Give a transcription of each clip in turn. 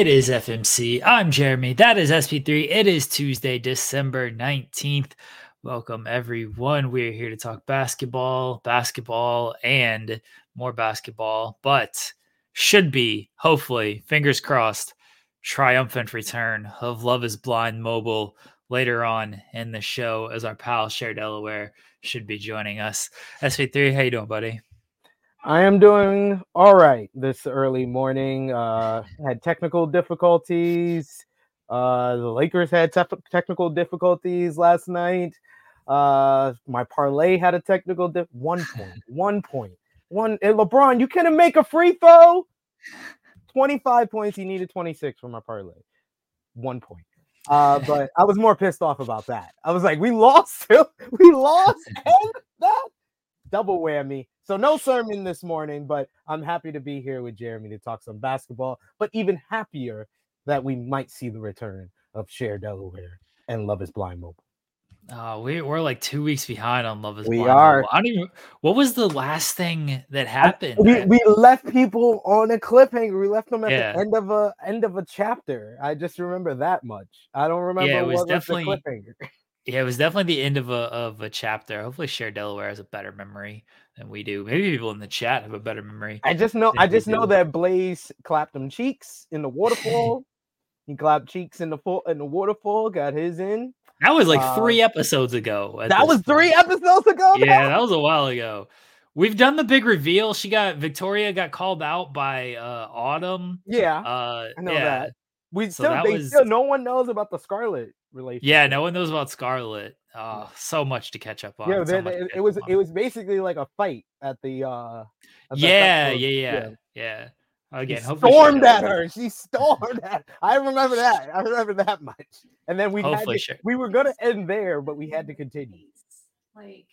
It is FMC. I'm Jeremy. That is SP3. It is Tuesday, December 19th. Welcome, everyone. We're here to talk basketball, basketball, and more basketball, but should be, hopefully, fingers crossed, triumphant return of Love is Blind Mobile later on in the show as our pal Cher Delaware should be joining us. SP3, how you doing, buddy? I am doing all right this early morning. Uh, had technical difficulties. Uh, the Lakers had te- technical difficulties last night. Uh, my parlay had a technical dip. One point, one point, one. And LeBron, you couldn't make a free throw. Twenty-five points. He needed twenty-six for my parlay. One point. Uh, but I was more pissed off about that. I was like, we lost. we lost, and that double whammy. So no sermon this morning, but I'm happy to be here with Jeremy to talk some basketball. But even happier that we might see the return of Cher Delaware and Love Is Blind Mobile. Uh, we, we're like two weeks behind on Love Is We Blind. are. Mobile. I don't even. What was the last thing that happened? We, we left people on a cliffhanger. We left them at Yeah. the end of a end of a chapter. I just remember that much. I don't remember Yeah, it was what definitely- was. Yeah, it was definitely the end of a of a chapter. Hopefully, Cher Delaware has a better memory than we do. Maybe people in the chat have a better memory. I just know I just know do. that Blaze clapped him cheeks in the waterfall. he clapped cheeks in the full in the waterfall, got his in. That was like Uh, three episodes ago. That was three episodes ago. now? Yeah, that was a while ago. We've done the big reveal. She got Victoria got called out by uh Autumn. Yeah, Uh, I know yeah. that. We so still that they was- still no one knows about the Scarlet relationship. Yeah, no one knows about Scarlet. Oh, so much to catch up on. Yeah, so they- much they- it was up it was basically like a fight at the uh at the Yeah, festival. yeah, yeah, yeah. Again, hopefully stormed at her. She stormed at. I remember that. I remember that much. And then we had to, Share- we were gonna end there, but we had to continue. like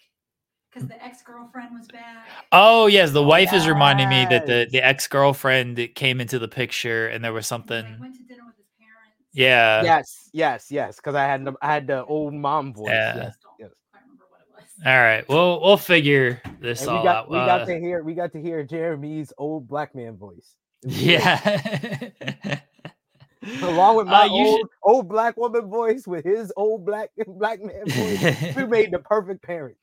because the ex girlfriend was back. Oh yes, the wife is reminding me that the the ex girlfriend came into the picture, and there was He, something. like, went to dinner with his parents. Yeah, yes, yes, yes. Because I had the I had the old mom voice. Yeah. Yes, yes. quite remember what it was. All right, we'll we'll figure this And all we got out. we Uh, got to hear we got to hear Jeremy's old black man voice. It was great. yeah. along with Uh, my you old should- old black woman voice with his old black black man voice. we made the perfect parents.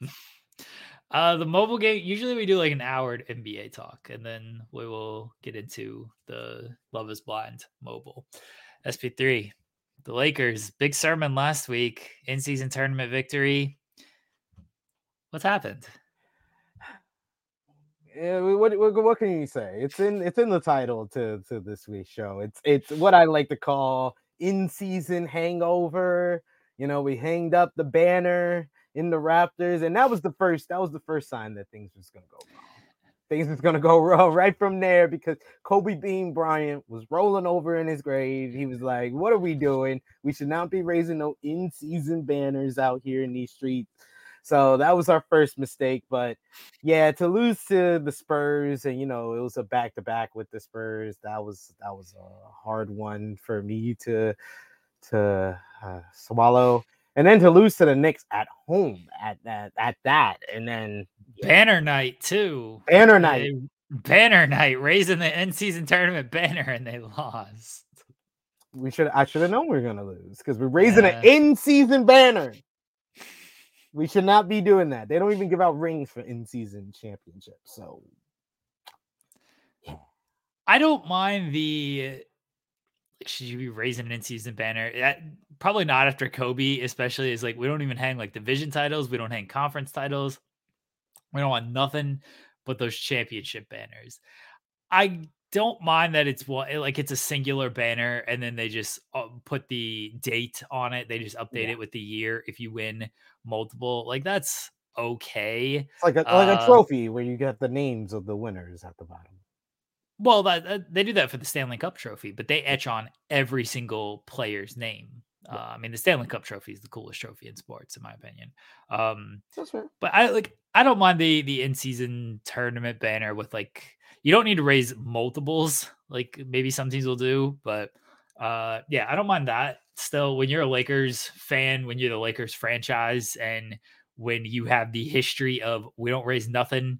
Uh, the mobile game. Usually we do like an hour NBA talk, and then we will get into the Love Is Blind mobile. SP3, the Lakers. Big sermon last week. In season tournament victory. What's happened? Yeah, what, what what can you say? It's in it's in the title to to this week's show. It's it's what I like to call in season hangover. You know, we hanged up the banner in the Raptors, and that was the first that was the first sign that things was gonna go wrong. Things was gonna go wrong right from there because Kobe Bean Bryant was rolling over in his grave. He was like, "What are we doing? We should not be raising no in season banners out here in these streets." So that was our first mistake, but yeah, to lose to the Spurs and you know it was a back to back with the Spurs. That was that was a hard one for me to to uh, swallow, and then to lose to the Knicks at home at that at that, and then yeah, Banner night too. banner night. Banner night, raising the end season tournament banner, and they lost. We should I should have known we were gonna lose because we're raising an end season banner. We should not be doing that. They don't even give out rings for in season championships. So I don't mind the. Should you be raising an in-season banner? That, probably not after Kobe, especially is like we don't even hang like division titles. We don't hang conference titles. We don't want nothing but those championship banners. I don't mind that it's one like it's a singular banner and then they just uh, put the date on it. They just update Yeah. it with the year if you win multiple. Like that's okay. it's like a like a Uh, trophy where you get the names of the winners at the bottom. Well, that, that- they do that for the Stanley Cup trophy, but they etch on every single player's name. Uh, I mean, the Stanley Cup trophy is the coolest trophy in sports, in my opinion. Um, That's fair. but I like I don't mind the the in season tournament banner with like you don't need to raise multiples like maybe some teams will do, but uh yeah, I don't mind that. Still, when you're a Lakers fan, when you're the Lakers franchise, and when you have the history of we don't raise nothing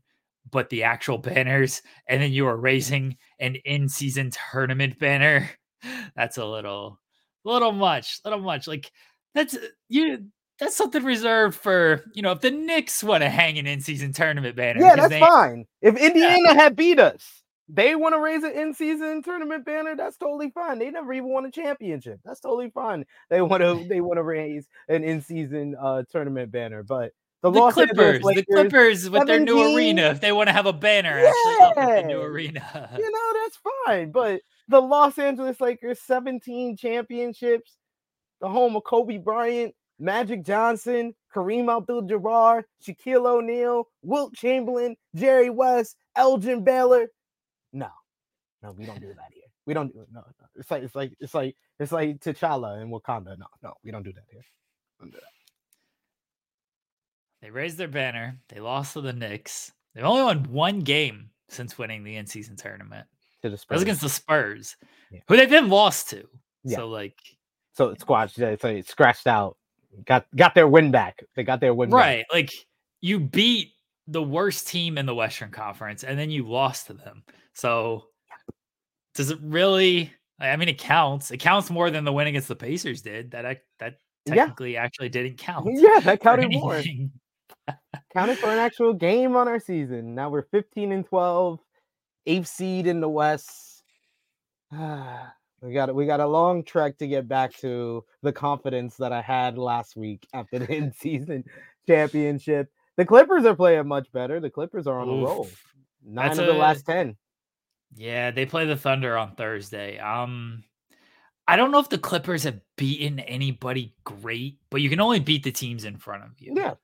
but the actual banners, and then you are raising an in-season tournament banner. That's a little, little much, little much. Like that's you. That's something reserved for you know if the Knicks want to hang an in-season tournament banner. Yeah, that's they- fine. If Indiana had beat us, they want to raise an in-season tournament banner. That's totally fine. They never even won a championship. That's totally fine. They want to they want to raise an in-season uh tournament banner, but the, The Clippers, Angeles the Clippers with their new arena. If they want to have a banner, actually up with the new arena. you know that's fine. But the Los Angeles Lakers, 17 championships, the home of Kobe Bryant, Magic Johnson, Kareem Abdul-Jabbar, Shaquille O'Neal, Wilt Chamberlain, Jerry West, Elgin Baylor. No, no, we don't do that here. We don't do it. No, no. It's like it's like it's like it's like T'Challa and Wakanda. No, no, we don't do that here. Don't do that. They raised their banner. They lost to the Knicks. They've only won one game since winning the in-season tournament. To the That was against the Spurs, Yeah. who they've been lost to. Yeah. So like, So it's squashed. So it's scratched out. Got got their win back. They got their win back. right, like you beat the worst team in the Western Conference, and then you lost to them. So does it really? I mean, it counts. It counts more than the win against the Pacers did. That that Yeah. technically actually didn't count. Yeah, that counted more. counted for an actual game on our season. Now we're 15 and 12, eighth seed in the West. we got we got a long trek to get back to the confidence that I had last week after the in-season championship. The Clippers are playing much better. The Clippers are on a roll. Nine That's of the a- last 10. Yeah, they play the Thunder on Thursday. Um I don't know if the Clippers have beaten anybody great, but you can only beat the teams in front of you. Yeah,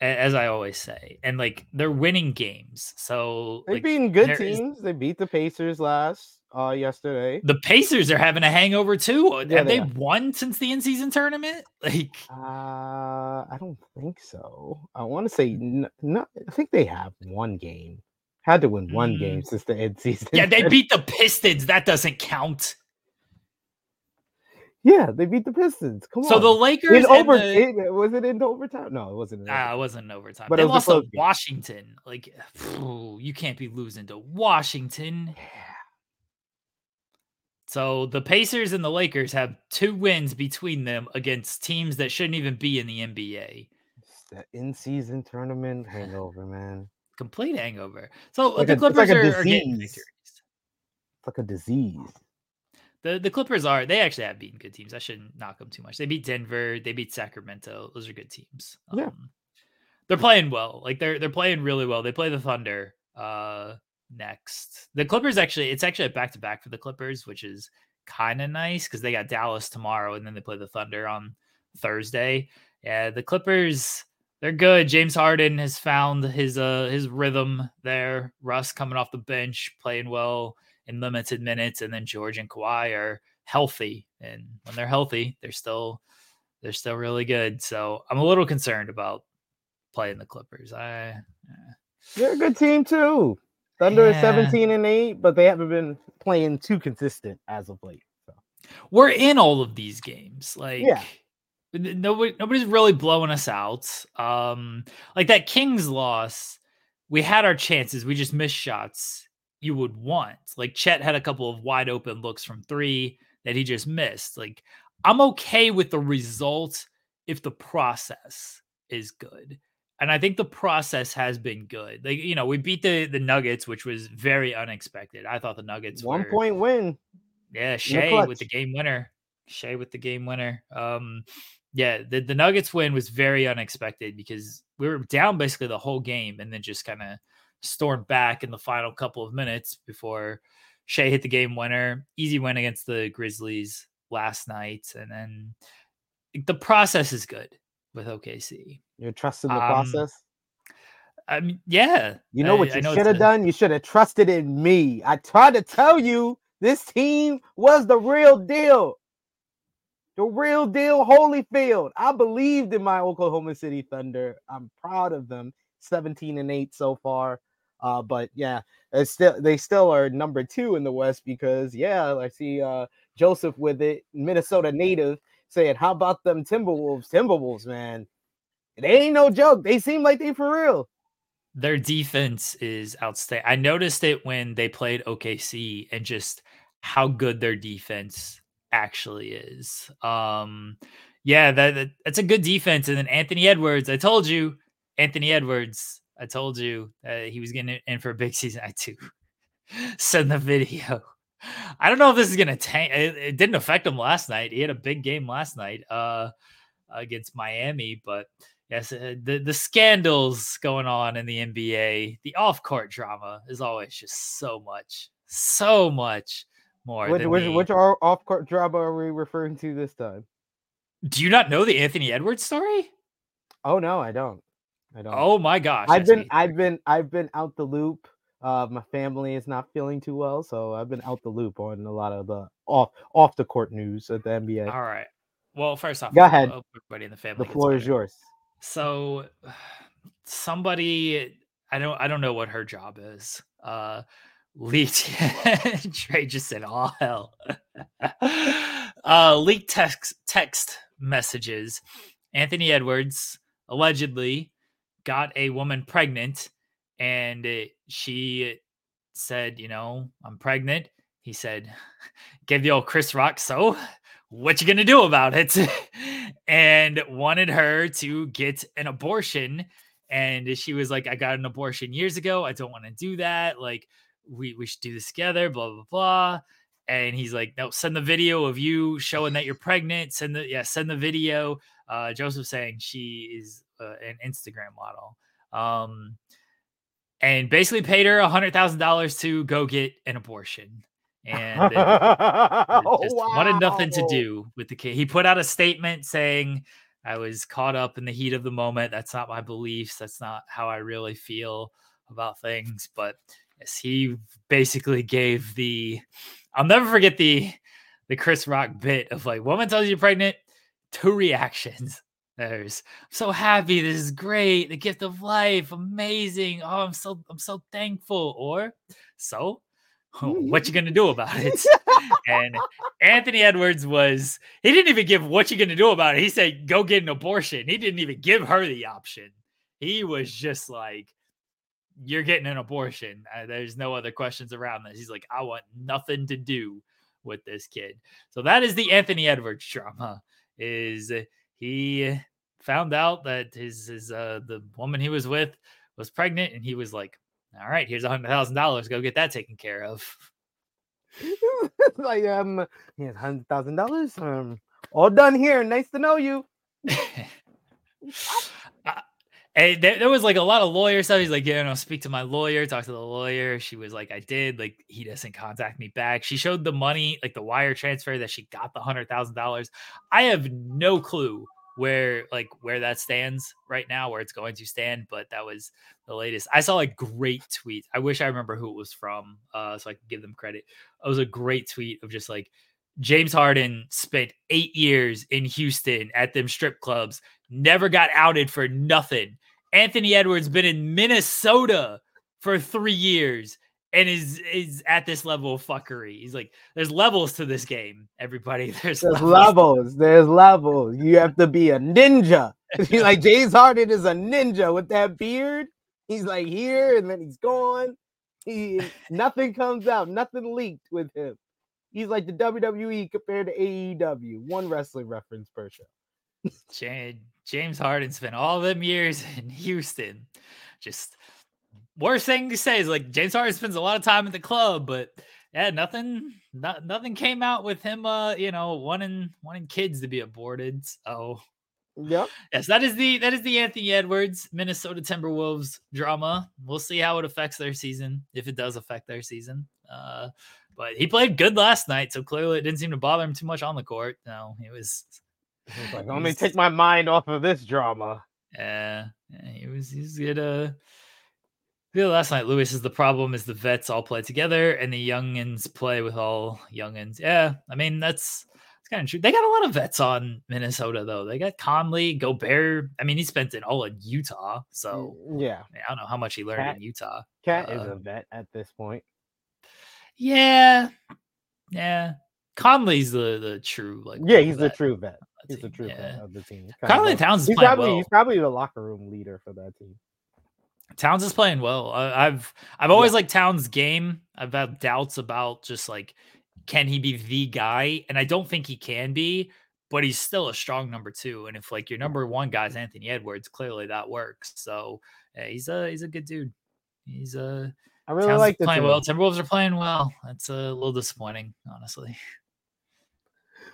As I always say. And like they're winning games. So they've like, beaten good there is- teams. They beat the Pacers last uh yesterday. the Pacers are having a hangover too. Yeah, have they they, won since the in-season tournament? Like Uh, I don't think so. I want to say n- no. I think they have one game. Had to win one Mm. game since the end season. yeah, they beat the Pistons. That doesn't count. Yeah, they beat the Pistons. Come So on. So the Lakers in over the- it- was it in overtime? No, it wasn't. In Ah, it wasn't in overtime. But they it was lost to. Washington. Like, you can't be losing to Washington. So the Pacers and the Lakers have two wins between them against teams that shouldn't even be in the NBA. It's that in-season tournament hangover, man. Complete hangover. So Like the a- Clippers like a are, are getting disease. victories. It's like a disease. The the Clippers are they actually have beaten good teams. I shouldn't knock them too much. They beat Denver. They beat Sacramento. Those are good teams. Yeah. Um, they're playing well. Like they're they're playing really well. They play the Thunder uh next. The Clippers actually it's actually a back to back for the Clippers, which is kind of nice because they got Dallas tomorrow and then they play the Thunder on Thursday. Yeah, the Clippers they're good. James Harden has found his uh his rhythm there. Russ coming off the bench, playing well in limited minutes, and then George and Kawhi are healthy. And when they're healthy, they're still they're still really good. So I'm a little concerned about playing the Clippers. I They're a good team too. Thunder is 17 and 8, but they haven't been playing too consistent as of late. So we're in all of these games. Like Yeah. nobody nobody's really blowing us out. Um like that Kings loss, we had our chances. We just missed shots you would want. Like Chet had a couple of wide open looks from 3 that he just missed. Like I'm okay with the result if the process is good. And I think the process has been good. Like, you know, we beat the the Nuggets, which was very unexpected. I thought the Nuggets one were point win. yeah, Shai with the game winner. Shai with the game winner. Um, yeah, the, the Nuggets win was very unexpected because we were down basically the whole game and then just kind of stormed back in the final couple of minutes before Shai hit the game winner. Easy win against the Grizzlies last night. And then the process is good with OKC. You're trusting the Um, process. I mean, yeah. You know what I you should have done? You should have trusted in me. I tried to tell you this team was the real deal. The real deal, Holyfield. I believed in my Oklahoma City Thunder. I'm proud of them. 17 and 8 so far. Uh, but yeah, it's still they still are number two in the West because yeah, I see uh Joseph with it, Minnesota native, saying, How about them Timberwolves? Timberwolves, man. They ain't no joke. They seem like they for real. their defense is outstanding. I noticed it when they played OKC and just how good their defense actually is. Um, yeah, that, that that's a good defense. And then Anthony Edwards, I told you, Anthony Edwards, I told you uh, he was getting in for a big season. I too send the video. I don't know if this is gonna tank. It, it, didn't affect him last night. He had a big game last night uh, against Miami, but yes, uh, the the scandals going on in the NBA, the off court drama is always just so much, so much more. Which which, the, which off court drama are we referring to this time? Do you not know the Anthony Edwards story? Oh no, I don't. I don't. Oh my gosh. I've been I've been I've been out the loop. Uh, my family is not feeling too well, so I've been out the loop on a lot of the off off the court news at the NBA. All right. Well, first off, go ahead. Everybody in the family. The floor is yours. So, somebody I don't I don't know what her job is. Uh, leaked Trey just said, "All hell." uh, leaked text text messages. Anthony Edwards allegedly got a woman pregnant and she said, you know, I'm pregnant. He said, gave the old Chris Rock, so what you gonna do about it? and wanted her to get an abortion. And she was like, I got an abortion years ago. I don't want to do that. Like, we, we should do this together, blah, blah, blah. And he's like, no, send the video of you showing that you're pregnant. Send the, yeah, send the video. Uh, Joseph saying she is uh, an Instagram model. Um, and basically paid her a hundred thousand dollars to go get an abortion. And oh, just wow. wanted nothing to do with the kid. He put out a statement saying, I was caught up in the heat of the moment. That's not my beliefs. That's not how I really feel about things. But yes, he basically gave the I'll never forget the the Chris Rock bit of like, woman tells you you're pregnant, two reactions. There's I'm so happy. This is great. The gift of life, amazing. Oh, I'm so I'm so thankful. Or so what you gonna do about it? and Anthony Edwards was he didn't even give what you gonna do about it. He said go get an abortion. He didn't even give her the option. He was just like, you're getting an abortion. Uh, there's no other questions around this. He's like, I want nothing to do with this kid. So that is the Anthony Edwards drama. Is he found out that his his uh the woman he was with was pregnant, and he was like, "All right, here's a hundred thousand dollars. Go get that taken care of." like um, here's hundred thousand dollars. Um, all done here. Nice to know you. and there, there, was like a lot of lawyer stuff. He's like, yeah, no, speak to my lawyer, talk to the lawyer. She was like, I did. Like, he doesn't contact me back. She showed the money, like the wire transfer that she got the hundred thousand dollars. I have no clue where like where that stands right now, where it's going to stand. But that was the latest. I saw a great tweet. I wish I remember who it was from, uh, so I could give them credit. It was a great tweet of just like James Harden spent eight years in Houston at them strip clubs, never got outed for nothing. Anthony Edwards been in Minnesota for three years and is is at this level of fuckery. He's like, there's levels to this game, everybody. There's, there's levels. levels. There's levels. You have to be a ninja. like James Harden is a ninja with that beard. He's like here and then he's gone. He nothing comes out, nothing leaked with him. He's like the WWE compared to AEW. One wrestling reference per show. James Harden spent all them years in Houston just worst thing to say is like James Harden spends a lot of time at the club, but yeah, nothing, not, nothing came out with him. Uh, you know, wanting wanting kids to be aborted. So, yep, yes, that is the that is the Anthony Edwards Minnesota Timberwolves drama. We'll see how it affects their season if it does affect their season. Uh, but he played good last night, so clearly it didn't seem to bother him too much on the court. No, he was. Like, let me take my mind off of this drama. Yeah, yeah he was. He's good. Uh, feel last night, Lewis is the problem is the vets all play together and the youngins play with all youngins. Yeah, I mean that's it's kind of true. They got a lot of vets on Minnesota though. They got Conley, Gobert. I mean, he spent it all in Utah, so mm, yeah, I don't know how much he learned KAT, in Utah. KAT uh, is a vet at this point. Yeah, yeah. Conley's the the true like yeah, he's the true vet. He's the true yeah. of the team. Conley Towns he's probably well. he's probably the locker room leader for that team. Towns is playing well. I, I've I've always liked Towns' game. I've had doubts about just like can he be the guy, and I don't think he can be. But he's still a strong number two, and if like your number one guy is Anthony Edwards, clearly that works. So yeah, he's a he's a good dude. He's a I really Towns like the playing two. well. Timberwolves are playing well. That's a little disappointing, honestly.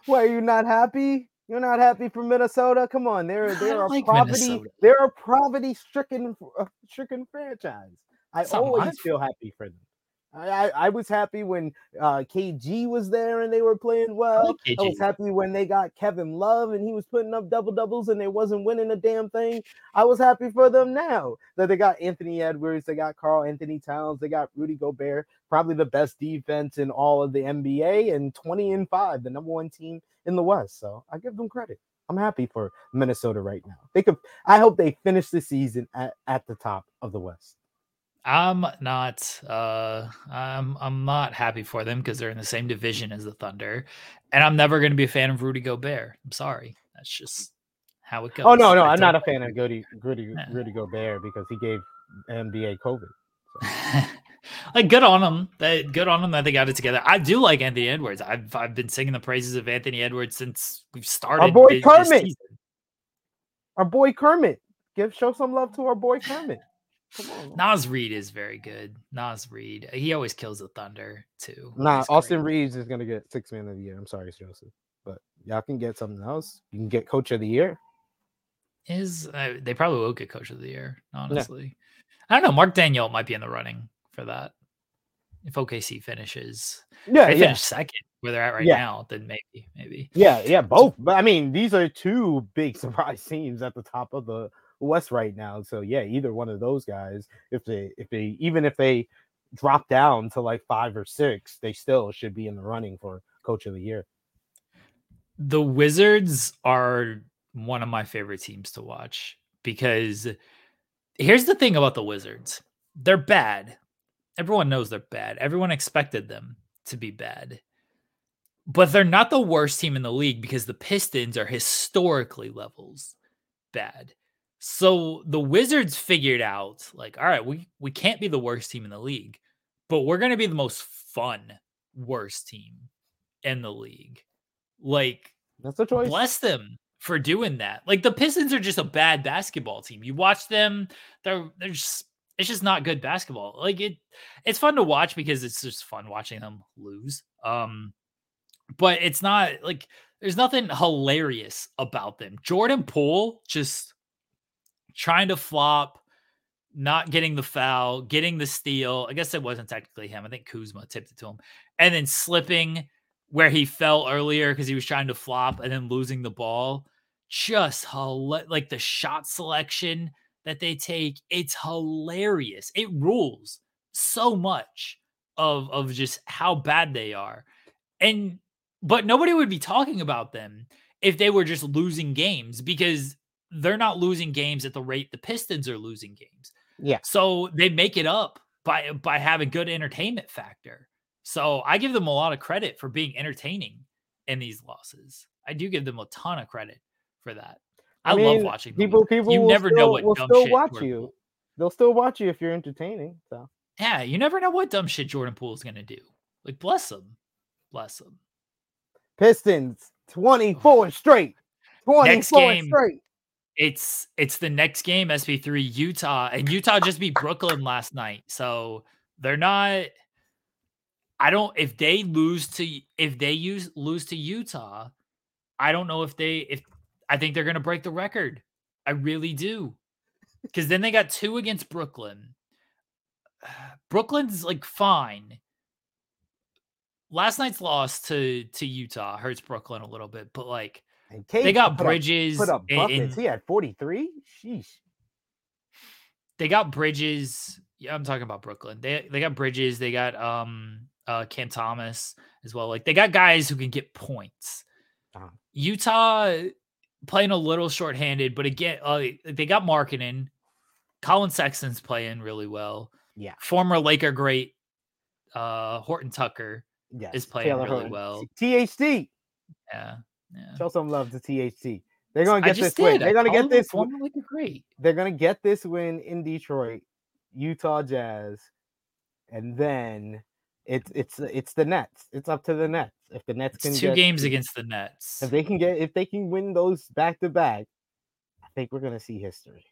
Why are you not happy? You're not happy for Minnesota? Come on, they're they're a like poverty Minnesota. they're a poverty stricken uh, stricken franchise. I always feel happy for them. I, I, I was happy when uh, KG was there and they were playing well. like I was happy when they got Kevin Love and he was putting up double doubles and they wasn't winning a damn thing. I was happy for them now that they got Anthony Edwards, they got Karl Anthony Towns, they got Rudy Gobert, probably the best defense in all of the NBA, and 20 and 5, the number one team in the West. So I give them credit. I'm happy for Minnesota right now. They could I hope they finish the season at, at the top of the West. I'm not uh I'm I'm not happy for them because they're in the same division as the Thunder. And I'm never gonna be a fan of Rudy Gobert. I'm sorry. That's just how it goes. Oh no, no, I I'm not a fan of Rudy Rudy Yeah. Rudy Gobert because he gave NBA COVID. like good on them. That good on them that they got it together. I do like Anthony Edwards. I've I've been singing the praises of Anthony Edwards since we've started. Our boy Kermit. Our boy Kermit, give show some love to our boy Kermit. Naz Reid is very good. Naz Reid. He always kills the Thunder too. Nah, He's Austin great. Reaves is gonna get six man of the year. I'm sorry, Joseph, but y'all can get something else. You can get coach of the year. is uh, they probably will get coach of the year honestly i don't know mark Daigneault might be in the running for that if okc finishes Yeah, they yeah, finish second where they're at right Yeah. now then maybe maybe yeah, yeah, both. But I mean, these are two big surprise teams at the top of the West right now. So yeah, either one of those guys, if they if they even if they drop down to like five or six, they still should be in the running for coach of the year. the wizards are one of my favorite teams to watch because here's the thing about the wizards they're bad everyone knows they're bad everyone expected them to be bad but they're not the worst team in the league because the pistons are historically levels bad so the wizards figured out like all right we we can't be the worst team in the league but we're going to be the most fun worst team in the league like That's a choice. bless them for doing that. Like the Pistons are just a bad basketball team. You watch them, they're they're just it's just not good basketball. Like it it's fun to watch because it's just fun watching them lose. Um but it's not like there's nothing hilarious about them. Jordan Poole just trying to flop, not getting the foul, getting the steal. I guess it wasn't technically him. I think Kuzma tipped it to him. And then slipping where he fell earlier because he was trying to flop and then losing the ball. Just like the shot selection that they take, it's hilarious. It rules so much of of just how bad they are. And but nobody would be talking about them if they were just losing games because they're not losing games at the rate the Pistons are losing games. Yeah. So they make it up by by having good entertainment factor. So I give them a lot of credit for being entertaining in these losses. I do give them a ton of credit for that. I, love mean, watching people. lose. People You will never still, know what will dumb still shit watch Jordan you. Poole- They'll still watch you if you're entertaining. So Yeah, you never know what dumb shit Jordan Poole is gonna do. Like bless him, bless him. Pistons 24 straight. 24 straight. It's it's the next game, SP3 Utah, and Utah just beat Brooklyn last night. So they're not. I don't. If they lose to if they use lose to Utah, I don't know if they if I think they're gonna break the record. I really do, because then they got two against Brooklyn. Brooklyn's like fine. Last night's loss to to Utah hurts Brooklyn a little bit, but like And they got put up- Bridges. Put up buckets. in- he had 43. Sheesh. they got Bridges. Yeah, I'm talking about Brooklyn. They they got Bridges. They got um uh Cam Thomas as well. Like they got guys who can get points. Uh-huh. Utah playing a little shorthanded, but again, uh, they got Markkanen. Collin Sexton's playing really well. Yeah. Former Laker great uh Horton Tucker. Yes. playing really Horton. well. THT. Yeah. Yeah. Show some love to THT. They're gonna get this win. did. I They're gonna get this. win-. They're gonna get this win in Detroit Utah Jazz, and then it's it's it's the Nets. It's up to the Nets. If the Nets It's can two get, games against the Nets. if they can get if they can win those back to back, I think we're gonna see history.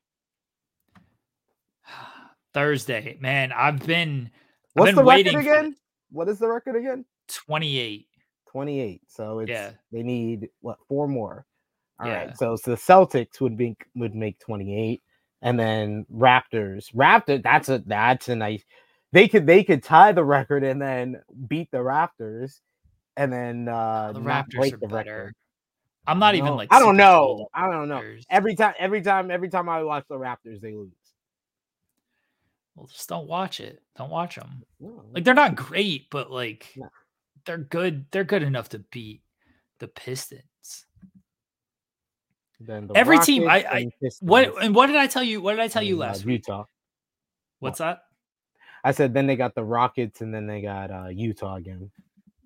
Thursday, man, I've been What's been the record again? What is the record again? 28. 28. So it's Yeah. they need what four more. All right. Yeah. So, so the Celtics would be would make 28. And then Raptors. Raptor, that's a that's a nice they could they could tie the record and then beat the Raptors and then uh the Raptors break are the better. record. I'm not even like I don't know. I don't know. Every time every time every time I watch the Raptors, they lose. Well, just don't watch it. Don't watch them. No, Like they're not great, but like No. They're good. They're good enough to beat the Pistons. then the every team- I- I- and What and what did I tell you? What did I tell you uh, last week? Utah. What's that? I said then they got the Rockets and then they got uh, Utah again.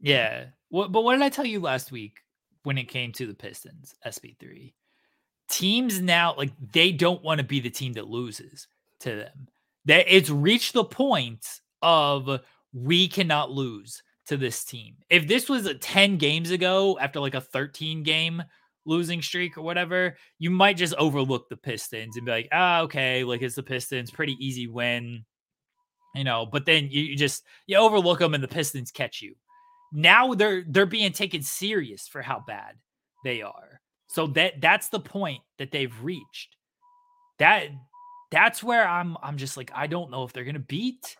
Yeah. What but what did I tell you last week when it came to the Pistons, SP3? Teams now like they don't want to be the team that loses to them. That it's reached the point of we cannot lose to this team. If this was a 10 games ago after like a 13 game losing streak or whatever, you might just overlook the Pistons and be like, ah, okay, like it's the Pistons, pretty easy win. You know, but then you, you just you overlook them and the Pistons catch you now they're they're being taken serious for how bad they are. So that that's the point that they've reached. That that's where I'm I'm just like I don't know if they're to beat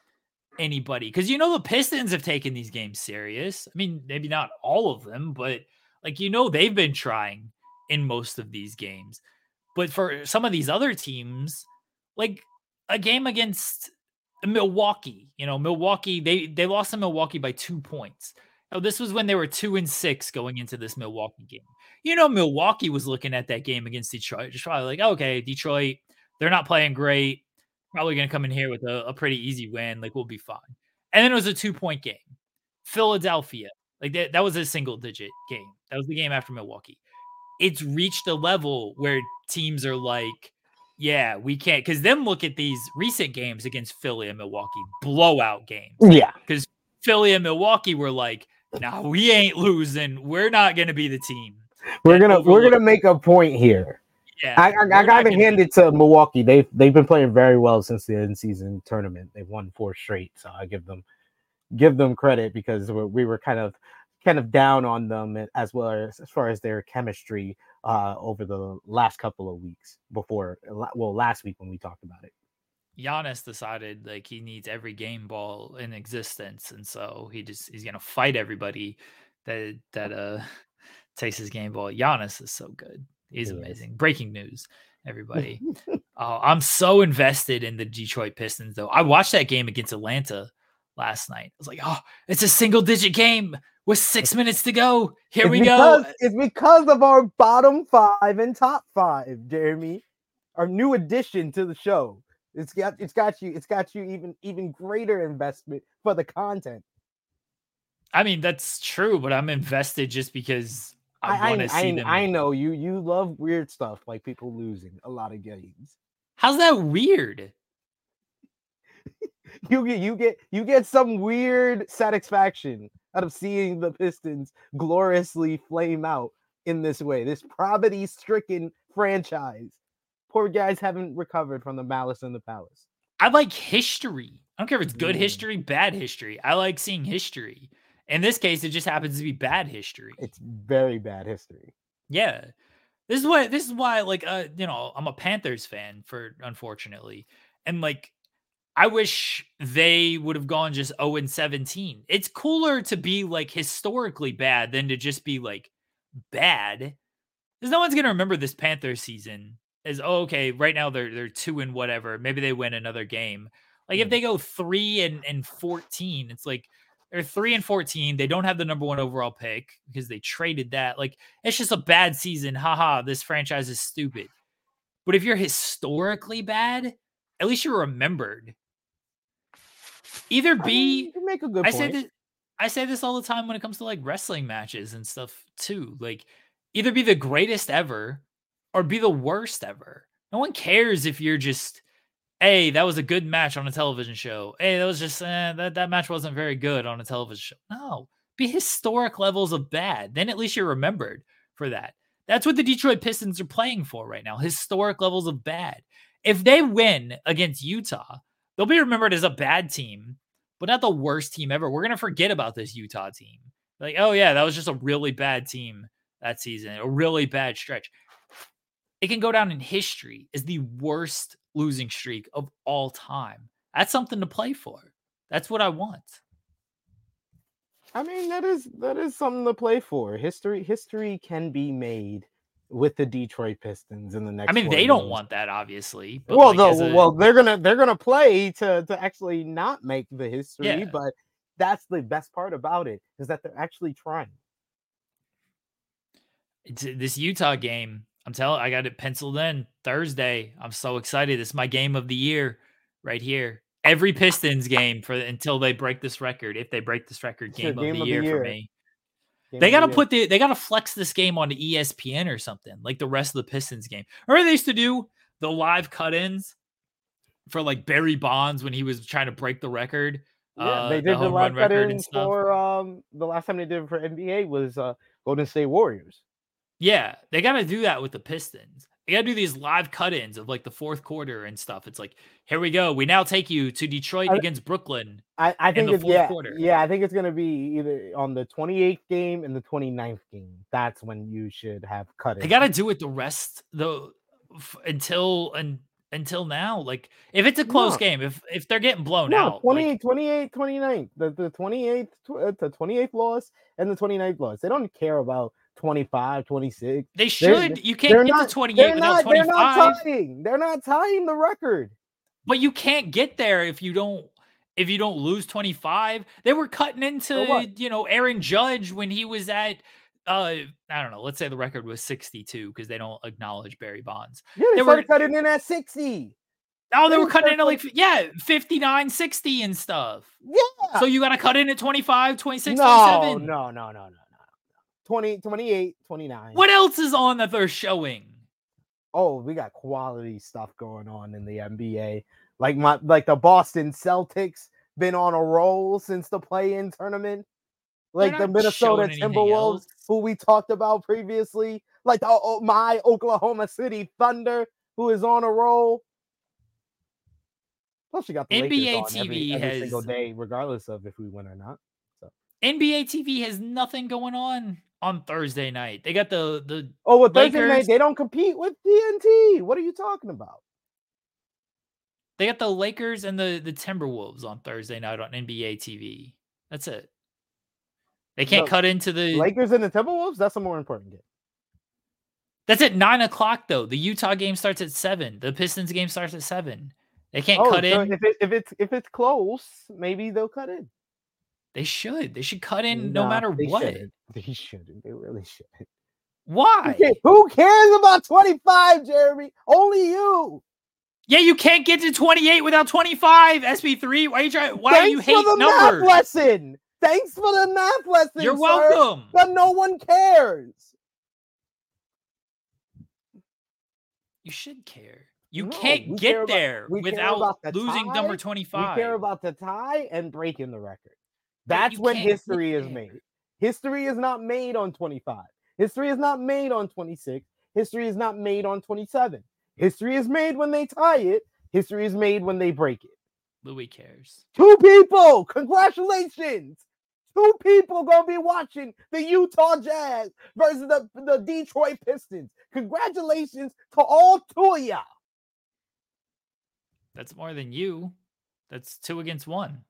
anybody cuz you know the Pistons have taken these games serious. I mean, maybe not all of them, but like you know they've been trying in most of these games. But for some of these other teams, like a game against Milwaukee, you know, Milwaukee they they lost to Milwaukee by 2 points. Oh, this was when they were two and six going into this Milwaukee game. You know, Milwaukee was looking at that game against Detroit, just probably like, okay, Detroit, they're not playing great. Probably going to come in here with a, a pretty easy win. Like, we'll be fine. And then it was a two point game. Philadelphia, like that, that was a single digit game. That was the game after Milwaukee. It's reached a level where teams are like, yeah, we can't. Because then look at these recent games against Philly and Milwaukee, blowout games. Yeah. Because Philly and Milwaukee were like, "No, we ain't losing. We're not going to be the team." We're gonna we're gonna make a point here. Yeah, I, I, I gotta hand it to Milwaukee. They've they've been playing very well since the end season tournament. They've won four straight, so I give them give them credit because we we were kind of kind of down on them as well as as far as their chemistry uh, over the last couple of weeks before well last week when we talked about it. Giannis decided like he needs every game ball in existence, and so he just he's gonna fight everybody that that uh takes his game ball. Giannis is so good. He's He is. amazing. Breaking news, everybody. uh, I'm so invested in the Detroit Pistons, though. I watched that game against Atlanta last night. I was like, oh, it's a single digit game with six minutes to go. Here It's we because, go. It's because of our bottom five and top five, Jeremy. Our new addition to the show. It's got it's got you it's got you even even greater investment for the content. I mean, that's true, but I'm invested just because I, I I, I, know you you love weird stuff like people losing a lot of games. How's that weird? You get you get you get some weird satisfaction out of seeing the Pistons gloriously flame out in this way. This poverty stricken franchise. Poor guys haven't recovered from the malice in the palace. I like history. I don't care if it's good Mm. history, bad history. I like seeing history. In this case, it just happens to be bad history. It's very bad history. Yeah. This is why this is why like uh you know, I'm a Panthers fan for unfortunately. And like I wish they would have gone just 0 and 17. It's cooler to be like historically bad than to just be like bad. Because no one's gonna remember this Panthers season as oh, okay, right now they're they're two and whatever. Maybe they win another game. Like if Mm. they go three and, and 14, it's like they're three and 14. They don't have the number one overall pick because they traded that. Like it's just a bad season. Haha, this franchise is stupid. But if you're historically bad, at least you're remembered. Either I mean, be make a good I point. say this I say this all the time when it comes to like wrestling matches and stuff too. Like either be the greatest ever or be the worst ever. No one cares if you're just hey, that was a good match on a television show. Hey, that was just eh, that that match wasn't very good on a television show. No, be historic levels of bad. Then at least you're remembered for that. That's what the Detroit Pistons are playing for right now. Historic levels of bad. If they win against Utah, they'll be remembered as a bad team, but not the worst team ever. We're gonna forget about this Utah team. Like, oh yeah, that was just a really bad team that season, a really bad stretch. It can go down in history as the worst losing streak of all time. That's something to play for. That's what I want. I mean, that is that is something to play for. History history can be made with the Detroit Pistons in the next. I mean, they don't want that, obviously. Well, like, no, a- well, they're gonna they're gonna play to to actually not make the history, Yeah. but that's the best part about it is that they're actually trying. it's, this Utah game. I'm telling, I got it penciled in Thursday. I'm so excited. It's my game of the year right here. Every Pistons game for until they break this record. If they break this record, your game, of, the of the year, year. for me. Game They got to the put the they got to flex this game E ESPN or something like the rest of the Pistons game. Remember they used to do the live cut-ins for like Barry Bonds when he was trying to break the record. Yeah, uh, they did the, home last run record cut-in stuff. for um the last time they did it for NBA was uh Golden State Warriors. Yeah, they got to do that with the Pistons. They got to do these live cut-ins of like the fourth quarter and stuff. It's like, here we go. We now take you to Detroit I- against Brooklyn. I, I think the it's fourth yeah, quarter. yeah, I think it's gonna be either on the 28th game and the 29th game. That's when you should have cut it. They got to do it the rest though, f- until and until now. Like if it's a close No. game, if if they're getting blown no, out, 28, like, 28, 29th. The the 28th tw- uh, the 28th loss and the 29th loss. They don't care about 25, 26. they should. You can't get not to 28 they're without not they're not tying. They're not tying the record. But you can't get there if you don't if you don't lose 25. They were cutting into, you know, Aaron Judge when he was at uh I don't know, let's say the record was 62 because they don't acknowledge Barry Bonds. Yeah, they, They were- cutting in at 60. Oh, they They were cutting cut into like yeah, 59, 60 and stuff. Yeah. So you got to cut in at 25, 26, no, 27. no, no, no, no, no. 20, 28, 29. What else is on that they're showing? oh, we got quality stuff going on in the NBA. Like my like the Boston Celtics been on a roll since the play-in tournament. Like the Minnesota Timberwolves, who we talked about previously, like the, oh, my Oklahoma City Thunder, who is on a roll. Plus, you got the Lakers NBA on TV every single has- day, regardless of if we win or not. So NBA TV has nothing going on on Thursday night. They got the the Oh, well, Thursday night Lakers- they don't compete with TNT. What are you talking about? they got the Lakers and the the Timberwolves on Thursday night on NBA TV. That's it. They can't No, cut into the. Lakers and the Timberwolves. That's a more important game. that's at nine o'clock though. The Utah game starts at seven. The Pistons game starts at seven. They can't Oh, cut so in. if it, if it's if it's close, maybe they'll cut in. They should. They should cut in no Nah, matter what. Shouldn't. They shouldn't. They really shouldn't. Why? Okay, Who cares about 25, Jeremy? Only you. Yeah, you can't get to 28 without 25. SB3. Why are you try? Why do you Thanks hate for the numbers? math lesson. Thanks for the math lesson. You're sir, welcome. But no one cares. You should care. You No, can't get about- there without the losing tie, number We 25. care about the tie and breaking the record. That's when history is made. History is not made on 25. History is not made on 26. History is not made on 27. History is made when they tie it. History is made when they break it. Louis cares. Two people, congratulations. Two people gonna be watching the Utah Jazz versus the, the Detroit Pistons. Congratulations to all two of y'all. That's more than you. That's two against one.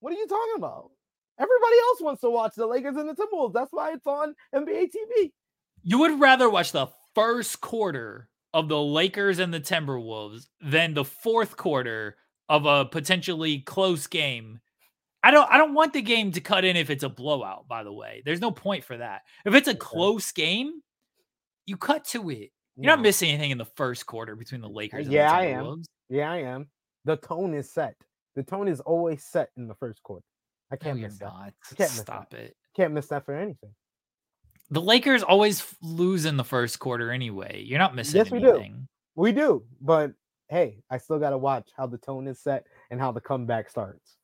What are you talking about? Everybody else wants to watch the Lakers and the Timberwolves. That's why it's on NBA TV. You would rather watch the first quarter of the Lakers and the Timberwolves than the fourth quarter of a potentially close game. I don't I don't want the game to cut in if it's a blowout, by the way. There's no point for that. If it's a close game, you cut to it. You're not missing anything in the first quarter between the Lakers yeah, I the am. Yeah, I am. The tone is set. The tone is always set in the first quarter. I can't you're miss that. not. can't miss that. Stop it. Can't miss that for anything. The Lakers always lose in the first quarter anyway. You're not missing Yes, we do. We do, but hey, I still got to watch how the tone is set and how the comeback starts.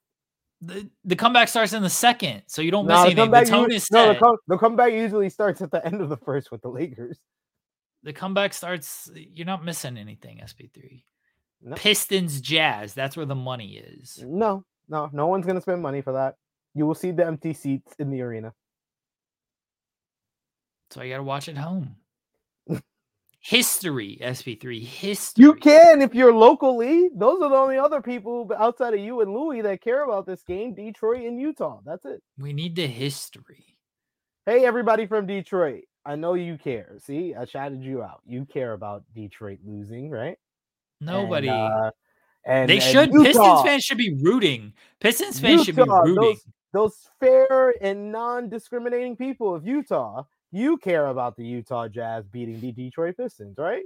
The, the comeback starts in the second, so you don't miss No, the anything. The comeback, tone u- is no, the, set. the comeback usually starts at the end of the first with the Lakers. the comeback starts. You're not missing anything. SP3. No. Pistons Jazz. That's where the money is. No, no, no one's gonna spend money for that. You will see the empty seats in the arena. So I got to watch at home. History, SP3. History. You can if you're locally. Those are the only other people outside of you and Louis that care about this game. Detroit and Utah. That's it. We need the history. Hey, everybody from Detroit. I know you care. See, I shouted you out. You care about Detroit losing, right? And, Nobody. uh, and they and should. Utah, Pistons fans should be rooting. Pistons fans should be rooting. Those, those fair and non-discriminating people of Utah. You care about the Utah Jazz beating the Detroit Pistons, right?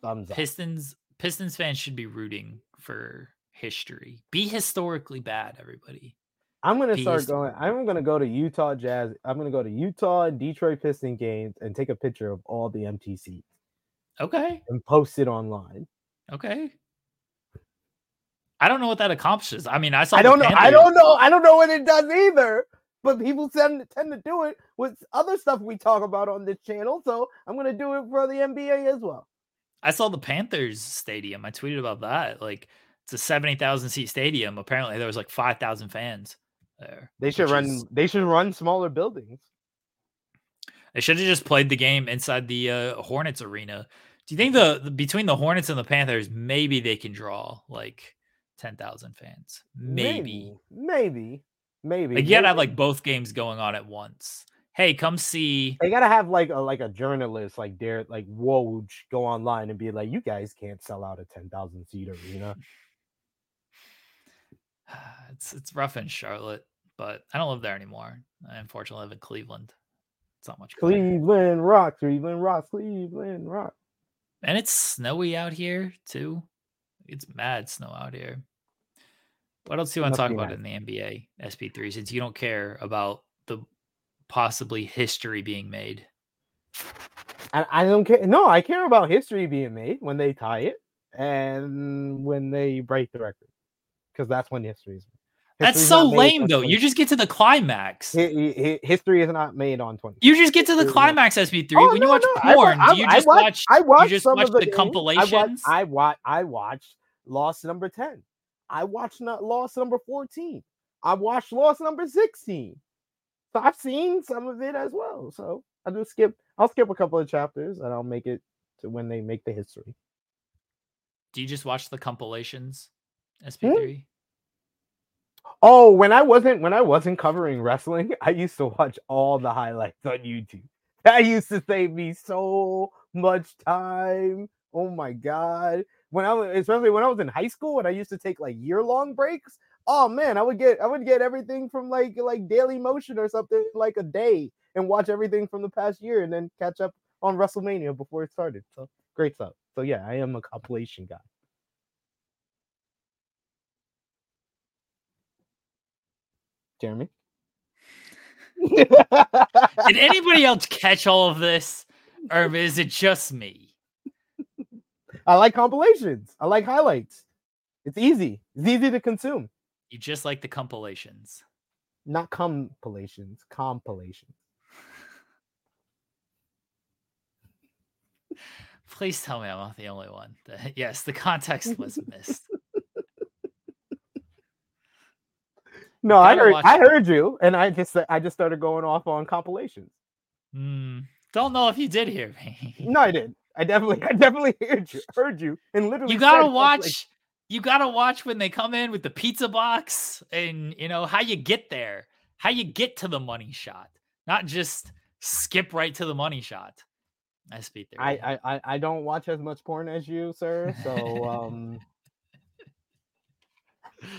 Thumbs up. Pistons Pistons fans should be rooting for history. Be historically bad, everybody. I'm gonna Be start going. I'm gonna go to Utah Jazz. I'm gonna go to Utah and Detroit Piston games and take a picture of all the empty seats Okay. and post it online. Okay. I don't know what that accomplishes. I mean, I saw. I don't know. I don't know. I don't know what it does either. But people tend tend to do it with other stuff we talk about on this channel. So I'm gonna do it for the NBA as well. I saw the Panthers stadium. I tweeted about that. Like it's a seventy thousand seat stadium. Apparently, there was like five thousand fans there. They should run. is- They should run smaller buildings. They should have just played the game inside the uh, Hornets arena. Do you think the, the between the Hornets and the Panthers, maybe they can draw like ten thousand fans? Maybe. Maybe. Maybe. Like you gotta have like both games going on at once. Hey, come see. They gotta have like a like a journalist like Derek like Woj go online and be like, you guys can't sell out a ten thousand seat arena. It's it's rough in Charlotte, but I don't live there anymore. I unfortunately live in Cleveland. It's not much. Cleveland Rock, Cleveland Rock, Cleveland Rock. And it's snowy out here too. It's mad snow out here. What else do you want to talk about in the NBA SP3 since you don't care about the possibly history being made? I, I don't care. No, I care about history being made when they tie it and when they break the record, because that's when history is. That's so lame though. 20 You just get to the climax. hi- hi- hi- history is not made on twenty. You just get to the climax SP3 Oh, when you watch no, porn. I- do you I just watch- watch? I watched just some watch of the, the compilations? I watched, I watched. I watched Lost number ten. I watched not Lost number fourteen. I watched Lost number sixteen. So I've seen some of it as well. So I'll just skip. I'll skip a couple of chapters and I'll make it to when they make the history. Do you just watch the compilations? Hmm? SP3. Oh, when I wasn't when I wasn't covering wrestling, I used to watch all the highlights on YouTube. That used to save me so much time. Oh my god. When I was especially when I was in high school and I used to take like year-long breaks. Oh man, I would get I would get everything from like like Dailymotion or something like a day and watch everything from the past year and then catch up on WrestleMania before it started. So great stuff. So yeah, I am a compilation guy. Jeremy? Did anybody else catch all of this, or is it just me? I like compilations. I like highlights. It's easy. It's easy to consume. You just like the compilations. Not compilations, compilations. Please tell me I'm not the only one. yes, the context was missed. No, I heard I heard you, and I just I just started going off on compilations. Hmm, don't know if you did hear me. No, I did. I definitely I definitely heard you heard you and literally you gotta I was like, watch. You gotta watch when they come in with the pizza box, and you know how you get there, how you get to the money shot, not just skip right to the money shot. I speak there. I I I don't watch as much porn as you, sir. So um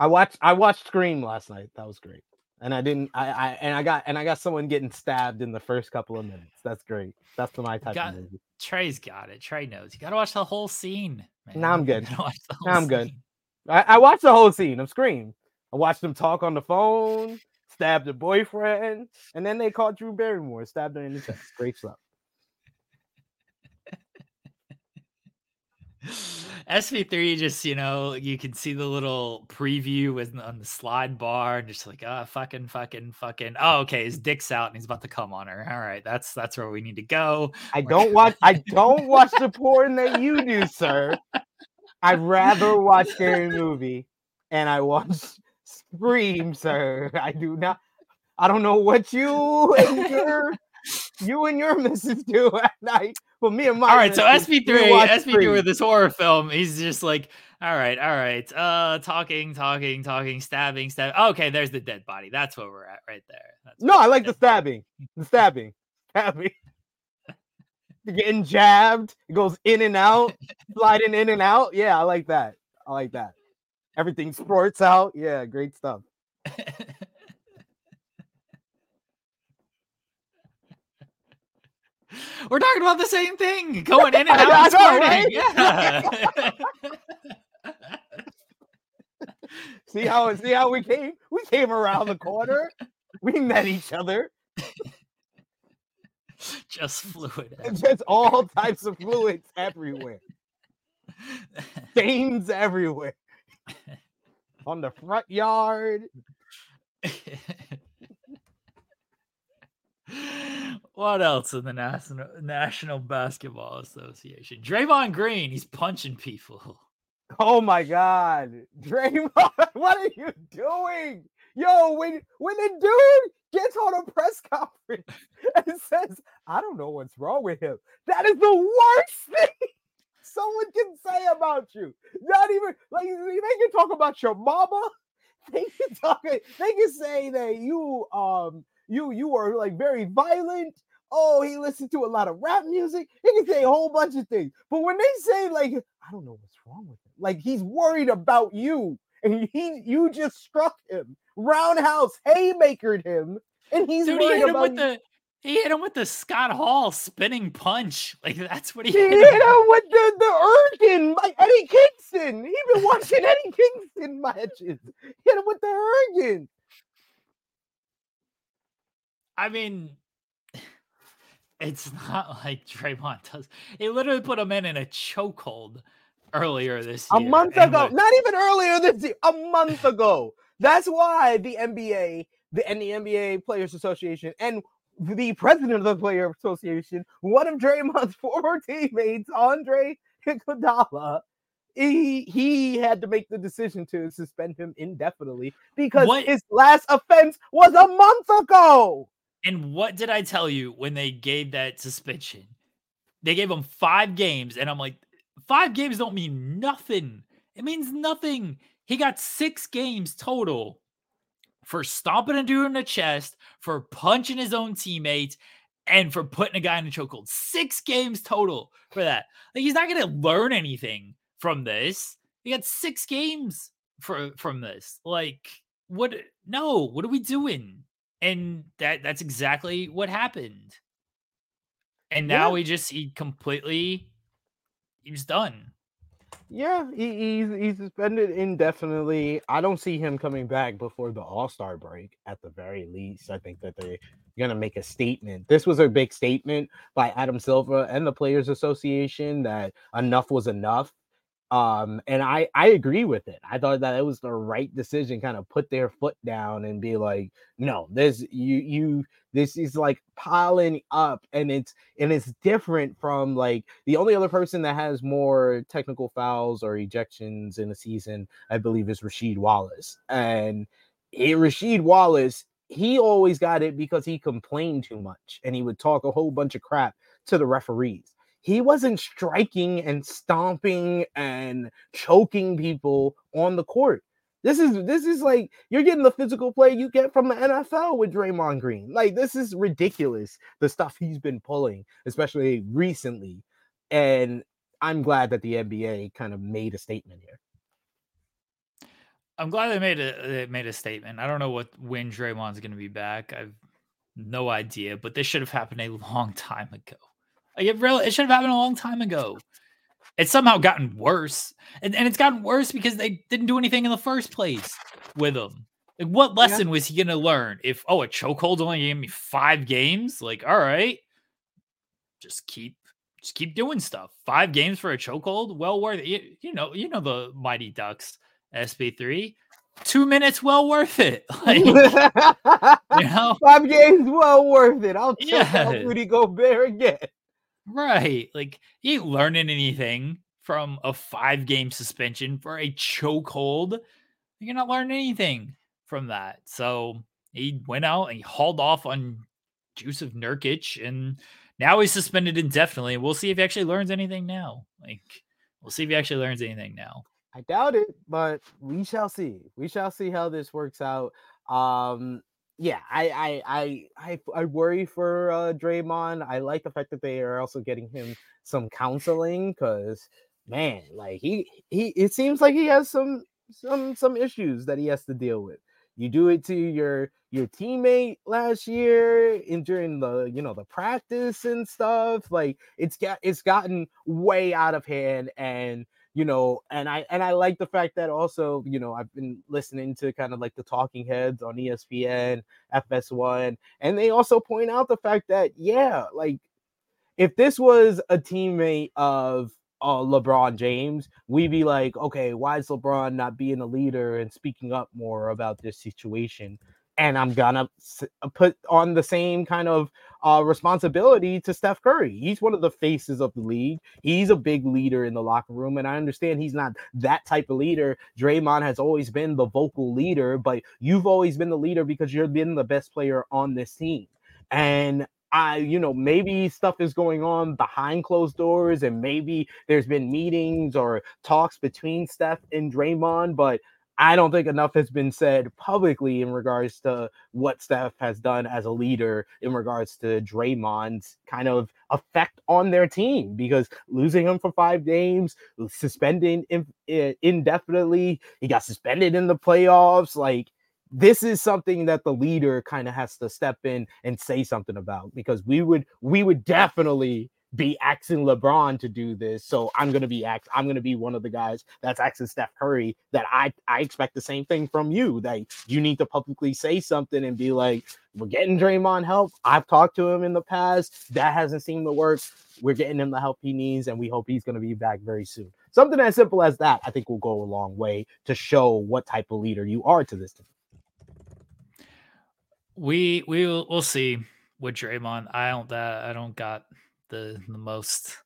I watched I watched Scream last night. That was great. And I didn't I, I and I got and I got someone getting stabbed in the first couple of minutes. That's great. That's my type Got- of movie. Trey's got it. Trey knows. You gotta watch the whole scene. Man. Nah, I'm good. gotta watch the Nah, I'm good. I, I watched the whole scene of Scream. I watched them talk on the phone, stabbed the boyfriend, and then they caught Drew Barrymore, stabbed her in the chest. Great stuff. SP3 just, you know, you can see the little preview with on the slide bar and just like, ah, oh, fucking, fucking, fucking. Oh, okay, his dick's out and he's about to come on her. All right, that's that's where we need to go. I don't watch I don't watch the porn that you do, sir. I'd rather watch scary movie and I watch Scream, sir. I do not I don't know what you and your you and your missus do at night. Well, me and my all right. So SP3, SP3 with this horror film, he's just like, all right, all right, uh, talking, talking, talking, stabbing, stabbing. Okay, there's the dead body. That's where we're at right there. That's no, I like the stabbing, the stabbing, stabbing. Getting jabbed, it goes in and out, sliding in and out. Yeah, I like that. I like that. Everything sports out. Yeah, great stuff. We're talking about the same thing, going in and out. know, right? Yeah. see how see how we came? We came around the corner. We met each other. Just fluid. Just all types of fluids everywhere. Stains everywhere. On the front yard what else in the National National Basketball Association? Draymond Green, he's punching people. Oh my god. Draymond, what are you doing? Yo, when when the dude gets on a press conference and says, I don't know what's wrong with him. That is the worst thing someone can say about you. Not even like they can talk about your mama. They can talk, they can say that you um you you are like very violent. Oh, he listened to a lot of rap music. He can say a whole bunch of things. But when they say like, I don't know what's wrong with him, like he's worried about you, and he you just struck him, roundhouse haymakered him, and he's Dude, worried he hit about him with the he hit him with the Scott Hall spinning punch. Like that's what he, he hit, him. hit him with the the Uraken, like Eddie Kingston. He been watching Eddie Kingston matches. Hit him with the Uraken. I mean, it's not like Draymond does. He literally put him in in a chokehold earlier this year. A month ago, not even earlier this year, a month ago. That's why the NBA, the and the NBA Players Association, and the president of the Player Association, one of Draymond's former teammates, Andre Iguodala, he he had to make the decision to suspend him indefinitely because what? his last offense was a month ago. And what did I tell you when they gave that suspension? They gave him five games, and I'm like, five games don't mean nothing. It means nothing. He got six games total for stomping a dude in the chest, for punching his own teammates, and for putting a guy in a chokehold. Six games total for that. Like he's not gonna learn anything from this. He got six games for from this. Like, what no, what are we doing? And that that's exactly what happened. And now yeah. he just he completely he was done. Yeah, he, he's he's suspended indefinitely. I don't see him coming back before the All Star break. At the very least, I think that they're gonna make a statement. This was a big statement by Adam Silver and the Players Association that enough was enough um and i i agree with it. I thought that it was the right decision kind of put their foot down and be like no this you you this is like piling up and it's and it's different from like the only other person that has more technical fouls or ejections in a season i believe is rasheed wallace and it, rasheed wallace he always got it because he complained too much and he would talk a whole bunch of crap to the referees he wasn't striking and stomping and choking people on the court. This is this is like you're getting the physical play you get from the NFL with Draymond Green. Like this is ridiculous the stuff he's been pulling, especially recently. And I'm glad that the NBA kind of made a statement here. I'm glad they made a they made a statement. I don't know what when Draymond's going to be back. I've no idea, but this should have happened a long time ago. Like it really, it should have happened a long time ago. It's somehow gotten worse, and, and it's gotten worse because they didn't do anything in the first place with him. Like, what lesson yeah. was he going to learn? If oh, a chokehold only gave me five games, like all right, just keep just keep doing stuff. Five games for a chokehold, well worth it. You, you know, you know the Mighty Ducks SP3. Two minutes, well worth it. Like, you know, five games, well worth it. I'll choke Yeah. out Rudy Gobert again. Right? Like, you ain't learning anything from a five game suspension for a chokehold. You're not learning anything from that. So he went out and he hauled off on Joseph Nurkic, and now he's suspended indefinitely. We'll see if he actually learns anything now. Like, we'll see if he actually learns anything now. I doubt it, but we shall see. We shall see how this works out. Um, yeah, I I I I, worry for uh, Draymond. I like the fact that they are also getting him some counseling because man, like he he it seems like he has some some some issues that he has to deal with. You do it to your your teammate last year in during the you know the practice and stuff. Like it's got it's gotten way out of hand and you know and i and i like the fact that also you know i've been listening to kind of like the talking heads on espn fs1 and they also point out the fact that yeah like if this was a teammate of uh, lebron james we'd be like okay why is lebron not being a leader and speaking up more about this situation and i'm gonna uh, put on the same kind of uh, responsibility to Steph Curry. He's one of the faces of the league. He's a big leader in the locker room, and I understand he's not that type of leader. Draymond has always been the vocal leader, but you've always been the leader because you've been the best player on this team. And I, you know, maybe stuff is going on behind closed doors, and maybe there's been meetings or talks between Steph and Draymond, but I don't think enough has been said publicly in regards to what Steph has done as a leader in regards to Draymond's kind of effect on their team because losing him for five games, suspending in, indefinitely, he got suspended in the playoffs. Like, this is something that the leader kind of has to step in and say something about because we would we would definitely be asking LeBron to do this. So I'm gonna be ax- I'm gonna be one of the guys that's asking Steph Curry that I I expect the same thing from you. That you need to publicly say something and be like, we're getting Draymond help. I've talked to him in the past. That hasn't seemed to work. We're getting him the help he needs, and we hope he's gonna be back very soon. Something as simple as that, I think will go a long way to show what type of leader you are to this team. We we will we'll see with Draymond. I don't that I don't got the the most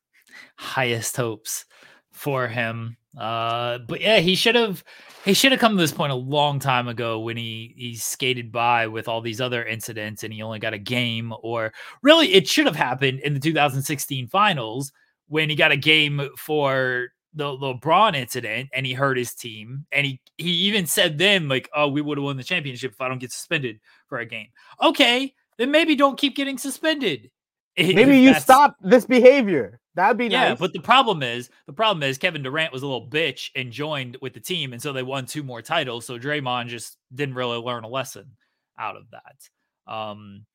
highest hopes for him. Uh but yeah, he should have he should have come to this point a long time ago when he he skated by with all these other incidents and he only got a game or really it should have happened in the 2016 finals when he got a game for the LeBron incident and he hurt his team and he he even said then like oh we would have won the championship if I don't get suspended for a game. Okay, then maybe don't keep getting suspended. Maybe you stop this behavior. That'd be Yeah, nice. but the problem is the problem is Kevin Durant was a little bitch and joined with the team, and so they won two more titles. So Draymond just didn't really learn a lesson out of that. Um,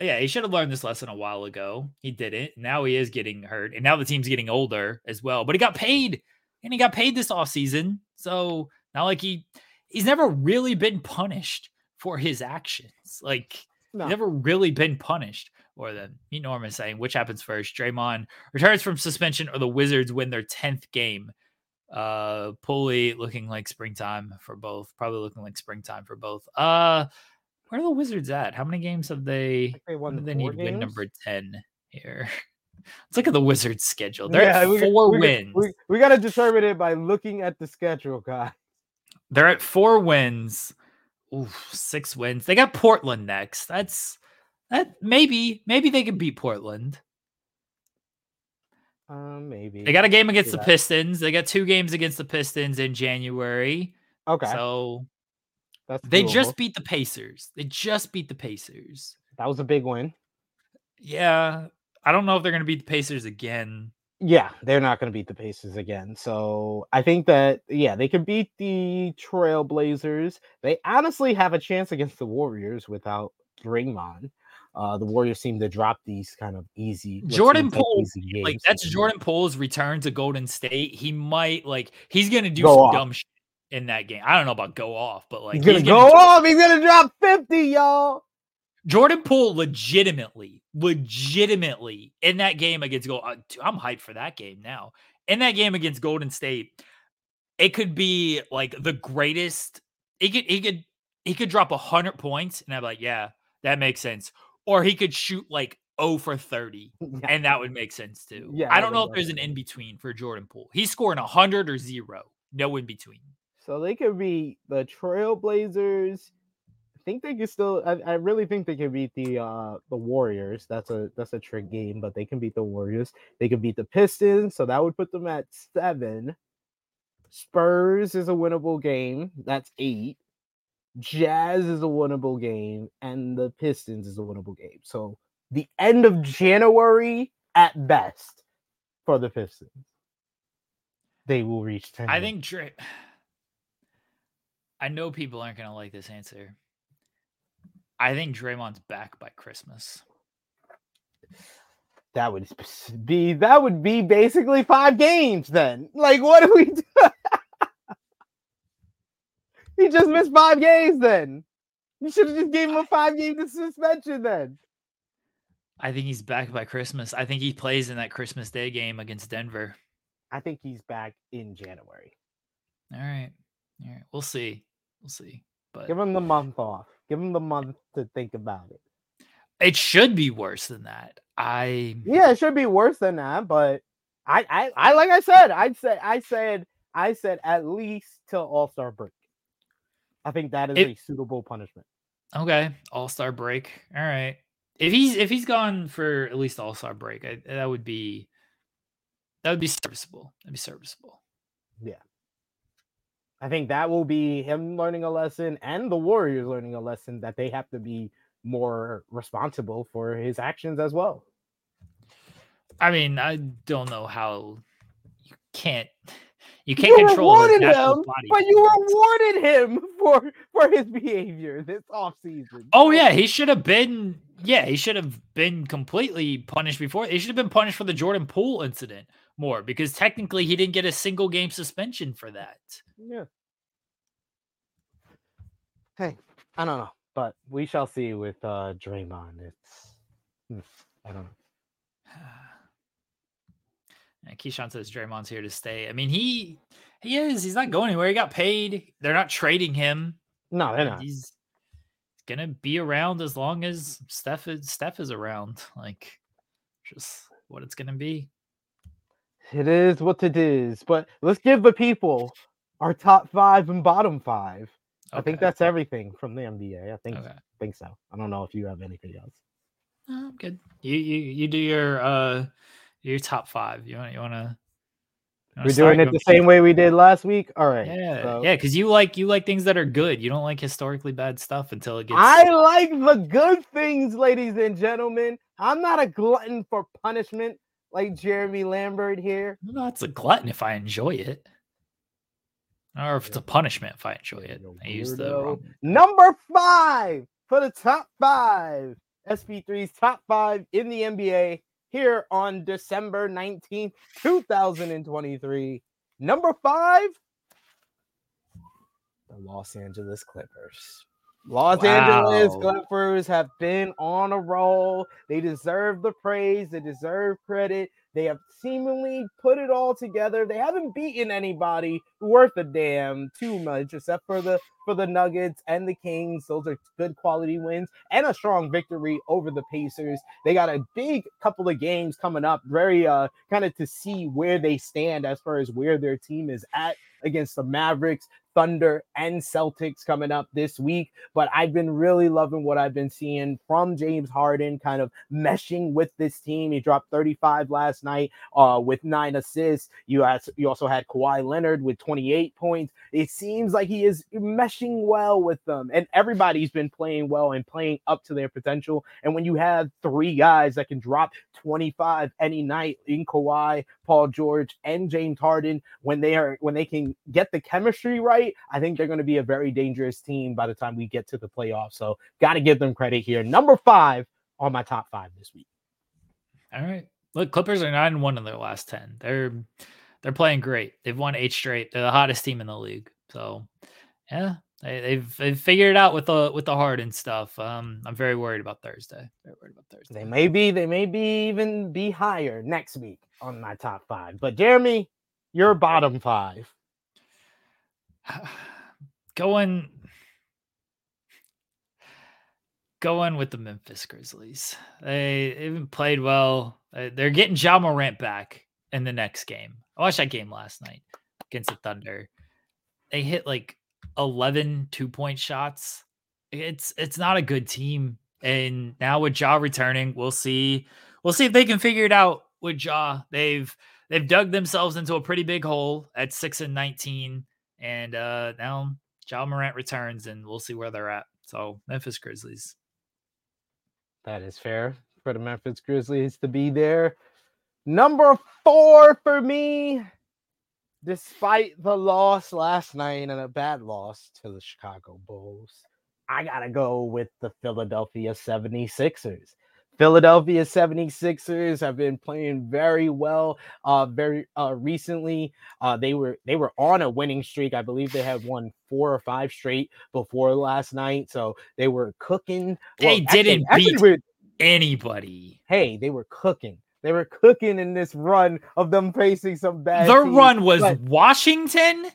yeah, he should have learned this lesson a while ago. He didn't. Now he is getting hurt, and now the team's getting older as well. But he got paid, and he got paid this offseason. So not like he he's never really been punished for his actions. Like No. never really been punished. Or the Meet Norman saying, which happens first? Draymond returns from suspension, or the Wizards win their tenth game. Uh, Pulley looking like springtime for both. Probably looking like springtime for both. Uh, where are the Wizards at? How many games have they? they won they need win number ten here? Let's look at the Wizards schedule. They're Yeah, at we- four we, wins. We, we got to determine it by looking at the schedule, guy. They're at four wins. Oof, six wins. They got Portland next. That's that maybe maybe they can beat Portland. Um, maybe They got a game against the that. Pistons. They got two games against the Pistons in January. okay. So that's they doable. just beat the Pacers. They just beat the Pacers. that was a big win. Yeah. I don't know if they're going to beat the Pacers again. Yeah, they're not going to beat the Pacers again. So I think that yeah, they can beat the Trailblazers. They honestly have a chance against the Warriors without Draymond. Uh, the Warriors seem to drop these kind of easy. Jordan like Poole, easy Like that's Jordan Poole's return to Golden State. He might like he's going to do Go some off. dumb shit in that game. I don't know about go off, but like He's gonna he's go off. He's gonna drop fifty, y'all. Jordan Poole legitimately, legitimately in that game against Gold. uh, I'm hyped for that game now. In that game against Golden State, it could be like the greatest. He could he could he could drop hundred points, and I'm like, yeah, that makes sense. Or he could shoot like 0 for 30, Yeah. and that would make sense too. Yeah, I don't know if there's an in between for Jordan Poole. He's scoring hundred or zero. No in between. So they could be the Trailblazers. I think they could still. I, I really think they could beat the uh the Warriors. That's a that's a trick game, but they can beat the Warriors. They could beat the Pistons, so that would put them at seven. Spurs is a winnable game. That's eight. Jazz is a winnable game, and the Pistons is a winnable game. So the end of January at best for the Pistons. They will reach 10. I think Dray. I know people aren't gonna like this answer. I think Draymond's back by Christmas. that would be that would be basically five games then. Like what do we do? he just missed five games then. You should have just gave him a five game suspension then. I think he's back by Christmas. I think he plays in that Christmas Day game against Denver. I think he's back in January. All right. All right. We'll see. We'll see. But Give him the month off. Give him the month to think about it. it should be worse than that. I Yeah, it should be worse than that, but I I, I like I said, I'd say I said I said at least till All Star break. I think that is It- a suitable punishment. okay. All Star break. All right. If he's if he's gone for at least All Star break, I, that would be that would be serviceable. That'd be serviceable. Yeah. I think that will be him learning a lesson and the Warriors learning a lesson that they have to be more responsible for his actions as well. I mean, I don't know how you can't you can't You control his rewarded natural him, body. but you rewarded him for for his behavior this offseason. Oh yeah, he should have been. Yeah, he should have been completely punished before. He should have been punished for the Jordan Poole incident more because technically he didn't get a single game suspension for that. yeah. Hey, I don't know, but we shall see with uh Draymond. It's hmm, I don't know. And Keyshawn says Draymond's here to stay. I mean, he he is. He's not going anywhere. He got paid. They're not trading him. No, they're not. He's gonna be around as long as Steph is Steph is around. Like, just what it's gonna be. It is what it is. But let's give the people our top five and bottom five. I think that's everything from the NBA. I think okay. think so. I don't know if you have anything else. Oh, good. You you you do your uh your top five. You want you want to. We're doing it the same way we did last week. All right. Yeah, so yeah, because you like you like things that are good. You don't like historically bad stuff until it gets. I like the good things, ladies and gentlemen. I'm not a glutton for punishment like Jeremy Lambert here. No, it's a glutton if I enjoy it, or if it's a punishment if I enjoy it. I use the wrong. Number five for the top five. SP3's top five in the NBA here on December 19th, 2023. Number five, the Los Angeles Clippers. Los Angeles Clippers have been on a roll. They deserve the praise, they deserve credit. They have seemingly put it all together. They haven't beaten anybody worth a damn too much, except for the for the Nuggets and the Kings. Those are good quality wins and a strong victory over the Pacers. They got a big couple of games coming up, very uh kind of to see where they stand as far as where their team is at against the Mavericks, Thunder, and Celtics coming up this week. But I've been really loving what I've been seeing from James Harden, kind of meshing with this team. He dropped 35 last night uh, with nine assists. You, has, you also had Kawhi Leonard with 28 points. It seems like he is meshing well with them, and everybody's been playing well and playing up to their potential. And when you have three guys that can drop 25 any night in Kawhi, Paul George, and James Harden, when they are when they can get the chemistry right, I think they're going to be a very dangerous team by the time we get to the playoffs. So, got to give them credit here. Number five on my top five this week. All right. Look, Clippers are nine and one in their last ten. They're they're playing great. They've won eight straight. They're the hottest team in the league. So yeah, They, they've they've figured it out with the with the Harden stuff. Um, I'm very worried about Thursday. Very worried about Thursday. They may be, they may be even be higher next week on my top five. But Jeremy, your bottom five. going going with the Memphis Grizzlies. They haven't played well. They're getting Ja Morant back in the next game. I watched that game last night against the Thunder. They hit like 11 two point shots. It's it's not a good team. And now with Ja returning, we'll see. We'll see if they can figure it out with Ja. They've they've dug themselves into a pretty big hole at six and 19. And uh now Ja Morant returns and we'll see where they're at. So Memphis Grizzlies. That is fair for the Memphis Grizzlies to be there. Number four for me, despite the loss last night and a bad loss to the Chicago Bulls, I got to go with the Philadelphia 76ers. Philadelphia 76ers have been playing very well uh very uh recently. Uh they were they were on a winning streak. I believe they had won four or five straight before last night. So they were cooking. They well, didn't actually, beat actually anybody. Hey, they were cooking. They were cooking in this run of them facing some bad. The teams, run was but... Washington,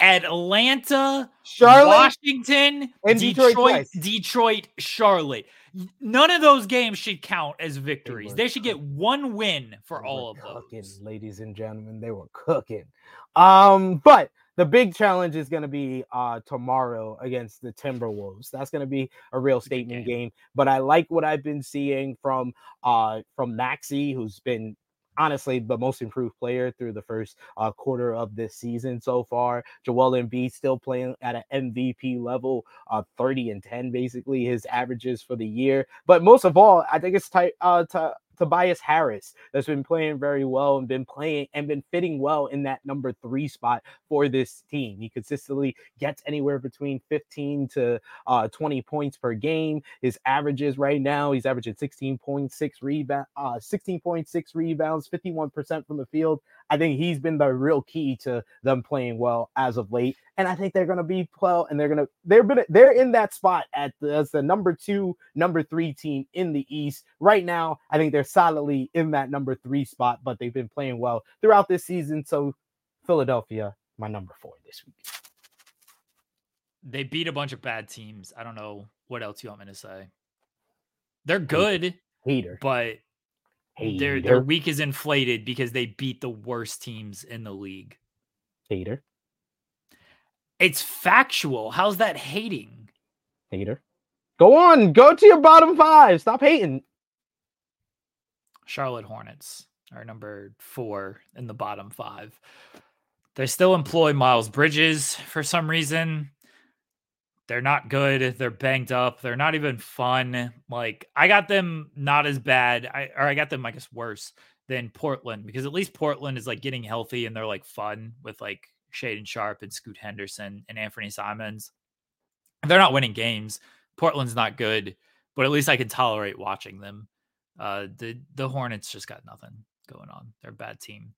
Atlanta, Charlotte, Washington, and Detroit, Detroit, Detroit, Charlotte. None of those games should count as victories. They, they should get one win for they all of cooking, those. Ladies and gentlemen, they were cooking. Um, but the big challenge is going to be uh tomorrow against the Timberwolves. That's going to be a real statement game. game. But I like what I've been seeing from uh from Maxey, who's been honestly the most improved player through the first uh, quarter of this season so far. Joel Embiid still playing at an MVP level, uh, 30 and 10 basically his averages for the year. But most of all, I think it's tight uh, to Tobias Harris that's been playing very well and been playing and been fitting well in that number three spot for this team. He consistently gets anywhere between 15 to uh, 20 points per game. His averages right now, he's averaging 16.6 rebound, uh, 16.6 rebounds, 51% from the field. I think he's been the real key to them playing well as of late. And I think they're going to be well, and they're going to they're been they're in that spot at the, as the number two, number three team in the East right now. I think they're solidly in that number three spot, but they've been playing well throughout this season. So Philadelphia, my number four this week. They beat a bunch of bad teams. I don't know what else you want me to say. They're good, hater, but Hater. Their their week is inflated because they beat the worst teams in the league. Hater. It's factual. How's that hating? Hater. Go on. Go to your bottom five. Stop hating. Charlotte Hornets are number four in the bottom five. They still employ Miles Bridges for some reason. They're not good. They're banged up. They're not even fun. Like I got them not as bad. I or I got them I guess worse than Portland because at least Portland is like getting healthy and they're like fun with like Shaedon Sharpe and Scoot Henderson and Anthony Simons. They're not winning games. Portland's not good, but at least I can tolerate watching them. Uh, the the Hornets just got nothing going on. They're a bad team.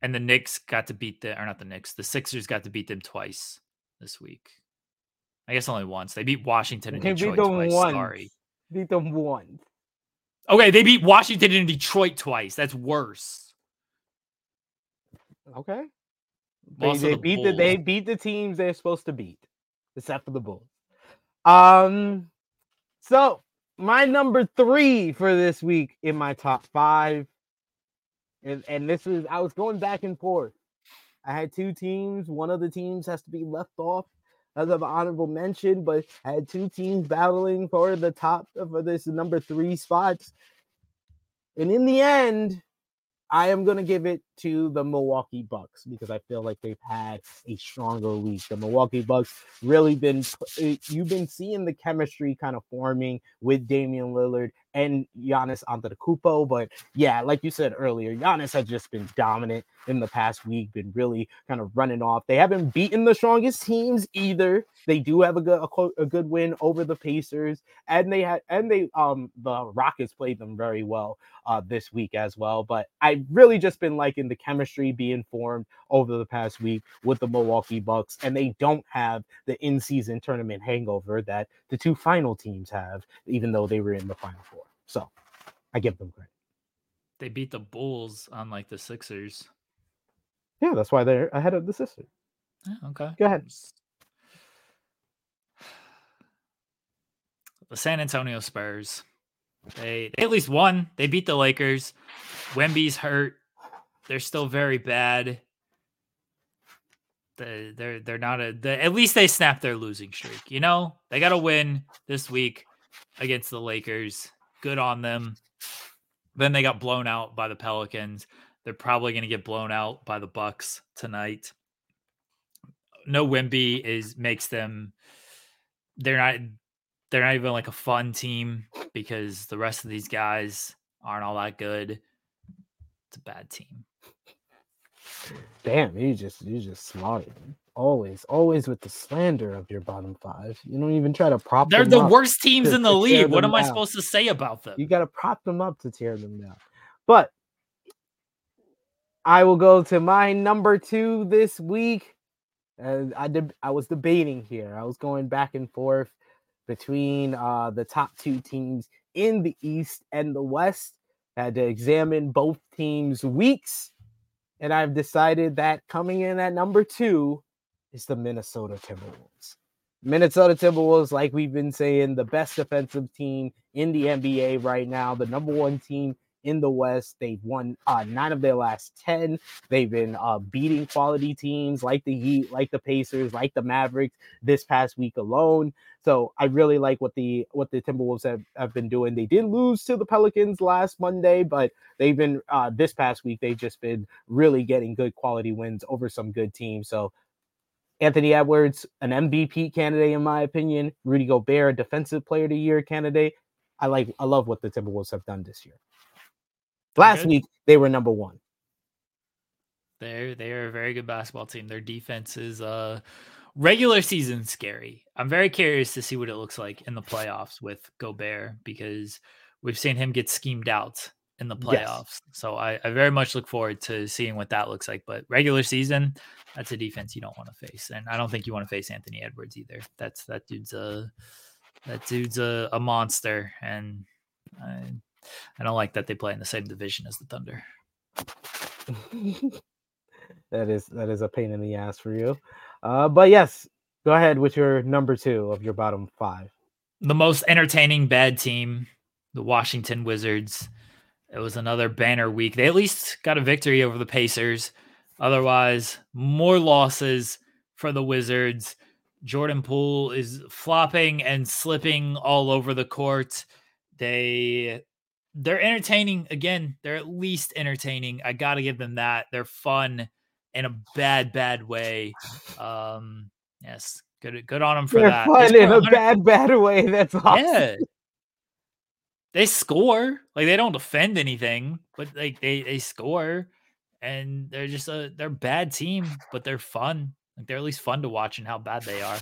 And the Knicks got to beat the or not the Knicks. The Sixers got to beat them twice this week. I guess only once. They beat Washington and Detroit beat them twice. Once. Sorry. Beat them once. Okay, they beat Washington and Detroit twice. That's worse. Okay. They, they the beat Bulls. the they beat the teams they're supposed to beat, except for the Bulls. Um so my number three for this week in my top five. And, and this is I was going back and forth. I had two teams. One of the teams has to be left off as of honorable mention, but had two teams battling for the top for this number three spots. And in the end, I am going to give it to the Milwaukee Bucks because I feel like they've had a stronger week. The Milwaukee Bucks really been eh, you've been seeing the chemistry kind of forming with Damian Lillard and Giannis Antetokounmpo. But yeah, like you said earlier, Giannis has just been dominant in the past week, been really kind of running off. They haven't beaten the strongest teams either. They do have a good a, a good win over the Pacers, and they had and they um the Rockets played them very well uh this week as well. But I really just been liking the chemistry being formed over the past week with the Milwaukee Bucks, and they don't have the in-season tournament hangover that the two final teams have, even though they were in the final four. So I give them credit. They beat the Bulls on like the Sixers. Yeah, that's why they're ahead of the Sixers. Yeah, okay. Go ahead. The San Antonio Spurs. They, they at least won. They beat the Lakers. Wemby's hurt. They're still very bad. They, they're they're not a. They, at least they snapped their losing streak. You know they got to win this week against the Lakers. Good on them. Then they got blown out by the Pelicans. They're probably going to get blown out by the Bucks tonight. No Wemby is makes them. They're not they're not even like a fun team because the rest of these guys aren't all that good. It's a bad team. Damn, you just you just slaughtered. Always, always with the slander of your bottom five. You don't even try to prop. They're them the worst teams to- in the league. What am I supposed to say about them? You got to prop them up to tear them down. But I will go to my number two this week. And I did. I was debating here. I was going back and forth between uh, the top two teams in the East and the West. I had to examine both teams' weeks, and I've decided that coming in at number two is the Minnesota Timberwolves. Minnesota Timberwolves, like we've been saying, the best defensive team in the NBA right now, the number one team in the West. They've won uh, nine of their last 10. They've been uh, beating quality teams like the Heat, like the Pacers, like the Mavericks this past week alone. So I really like what the what the Timberwolves have, have been doing. They did lose to the Pelicans last Monday, but they've been uh, this past week, they've just been really getting good quality wins over some good teams. So Anthony Edwards, an MVP candidate, in my opinion. Rudy Gobert, a defensive player of the year candidate. I like I love what the Timberwolves have done this year. Last Good. week they were number one. They're they're a very good basketball team. Their defense is uh regular season scary. I'm very curious to see what it looks like in the playoffs with Gobert because we've seen him get schemed out in the Yes. playoffs. So I, I very much look forward to seeing what that looks like. But regular season, that's a defense you don't want to face. And I don't think you want to face Anthony Edwards either. That's that dude's a that dude's a, a monster. And I I don't like that they play in the same division as the Thunder. that is that is a pain in the ass for you. Uh, but yes, go ahead with your number two of your bottom five. the most entertaining bad team, the Washington Wizards. It was another banner week. They at least got a victory over the Pacers. Otherwise, more losses for the Wizards. Jordan Poole is flopping and slipping all over the court. They they're entertaining again. They're at least entertaining. I got to give them that. They're fun in a bad bad way. Um yes, good good on them for They're that. fun in a bad, bad way. That's awesome. yeah. They score. Like they don't defend anything, but like they they score and they're just a they're a bad team, but they're fun. Like they're at least fun to watch and how bad they are.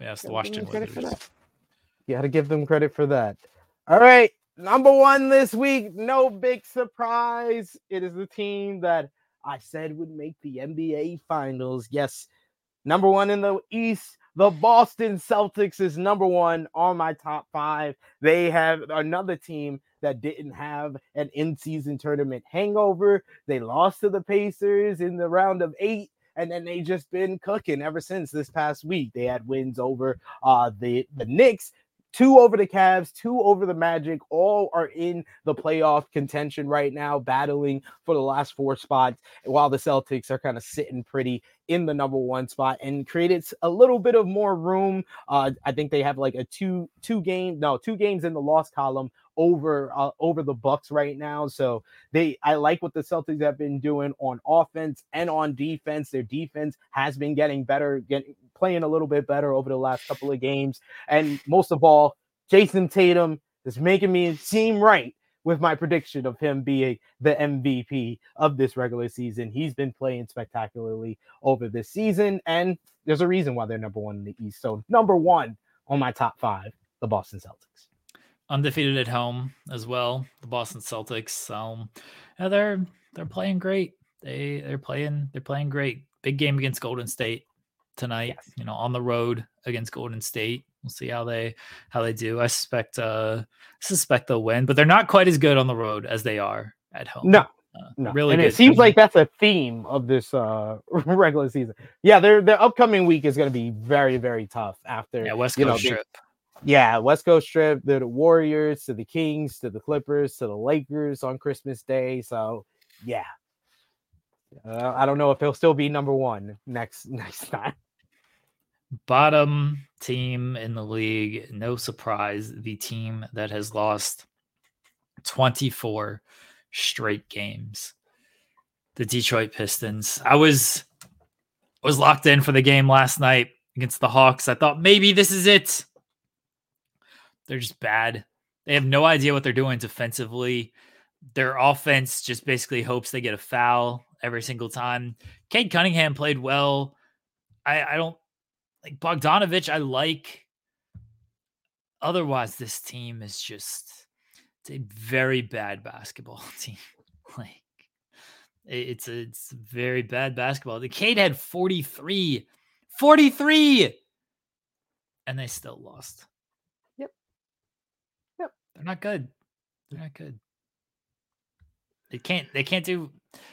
It's the Gotta give them Washington Wizards. You got to give them credit for that. All right, number one this week. No big surprise. It is the team that I said would make the NBA Finals. Yes, number one in the East. The Boston Celtics is number one on my top five. They have another team that didn't have an in-season tournament hangover. They lost to the Pacers in the round of eight, and then they just been cooking ever since this past week. They had wins over uh the the Knicks, two over the Cavs, two over the Magic. All are in the playoff contention right now, battling for the last four spots, while the Celtics are kind of sitting pretty in the number one spot and created a little bit of more room. Uh, I think they have like a two two game no two games in the loss column over uh, over the Bucks right now. So they I like what the Celtics have been doing on offense and on defense. Their defense has been getting better, getting playing a little bit better over the last couple of games. And most of all, Jayson Tatum is making me seem right with my prediction of him being the MVP of this regular season. He's been playing spectacularly over this season, and there's a reason why they're number one in the East. So number one on my top five, the Boston Celtics. Undefeated at home as well. The Boston Celtics. Um, yeah, they're they're playing great. They they're playing they're playing great. Big game against Golden State tonight. Yes. You know, on the road against Golden State. We'll see how they how they do. I suspect uh suspect they'll win, but they're not quite as good on the road as they are at home. No, Uh, no. really and good it seems like that's a theme of this uh regular season. Yeah, their their upcoming week is going to be very very tough after yeah, West you know, Coast trip. Yeah, West Coast trip. They're the Warriors to the Kings to the Clippers to the Lakers on Christmas Day. So yeah, uh, I don't know if he'll still be number one next next time. bottom team in the league. No surprise, the team that has lost 24 straight games. The Detroit Pistons. I was was locked in for the game last night against the Hawks. I thought maybe this is it. They're just bad. They have no idea what they're doing defensively. Their offense just basically hopes they get a foul every single time. Cade Cunningham played well. I, I don't like Bogdanovic, I like. Otherwise, this team is just it's a very bad basketball team. like it's a, it's very bad basketball. The Cade had 43. 43 and they still lost. They're not good. They're not good. They can't they can't do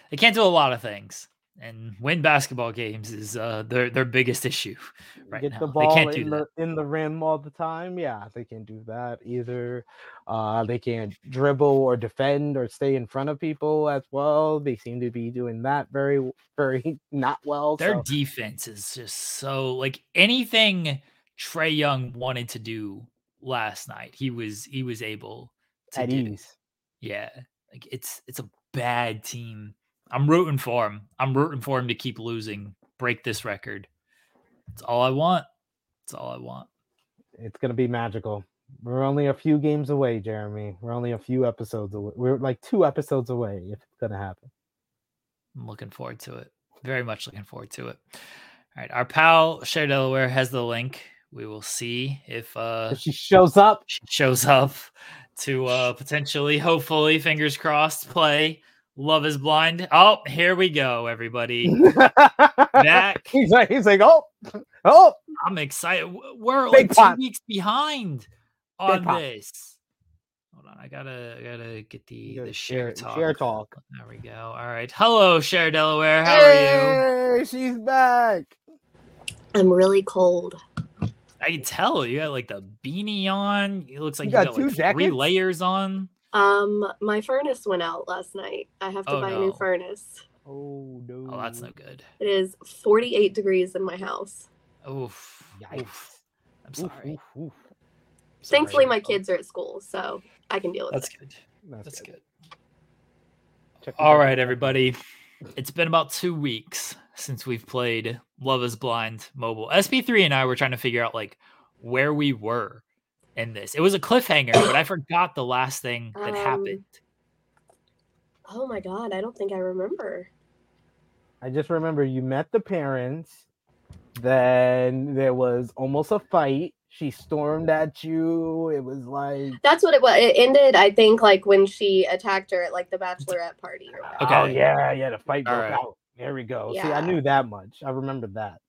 they can't do a lot of things. And win basketball games is uh their their biggest issue right Get now. the they can't do in that. the in the rim all the time. Yeah, they can't do that either. Uh, they can't dribble or defend or stay in front of people as well. They seem to be doing that very very not well. Their so- defense is just so like anything Trae Young wanted to do last night, he was he was able to at do. ease. Yeah, like it's it's a bad team. I'm rooting for him. I'm rooting for him to keep losing, break this record. It's all I want. It's all I want. It's gonna be magical. We're only a few games away, Jeremy. We're only a few episodes away. We're like two episodes away if it's gonna happen. I'm looking forward to it. Very much looking forward to it. All right, our pal Cher Delaware has the link. We will see if uh If she shows up, she shows up to uh potentially, hopefully, fingers crossed, play Love is Blind. Oh, here we go, everybody. Back. he's like, he's like, oh, oh, I'm excited. We're Big like two weeks behind on pot. this. Hold on, I gotta I gotta get the gotta the share, share- talk. share talk. There we go. All right. Hello, Cher Delaware. How are you? She's back. I'm really cold. I can tell you got like the beanie on. It looks like you, got got, two like three layers on. Um, my furnace went out last night. I have to Oh, buy a new furnace. Oh no. Oh, that's no good. It is 48 degrees in my house. Oof. Yikes. Oof. I'm sorry. oof, oof. Sorry. Thankfully, my kids are at school, so I can deal with that. That's it. good. That's, That's good. good. Check the All everybody. It's been about two weeks since we've played Love is Blind mobile. SP3 and I were trying to figure out like where we were in this. It was a cliffhanger, but I forgot the last thing that Um, happened. Oh my god, I don't think I remember. I just remember you met the parents. Then there was almost a fight. She stormed at you. It was like, That's what it was. It ended, I think, like when she attacked her at like the bachelorette party or. Okay. oh yeah, yeah, the fight broke right. out. There we go. See, I knew that much. I remembered that.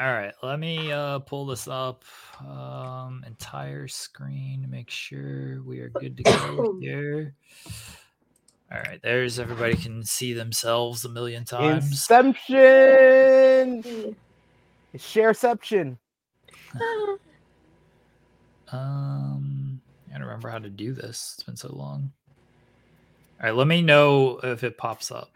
All right, let me uh pull this up. Um entire screen to make sure we are good to go here. All right, there's everybody can see themselves a million times. Inception. Hmm. Shareception. Um, I don't remember how to do this. It's been so long. All right, let me know if it pops up.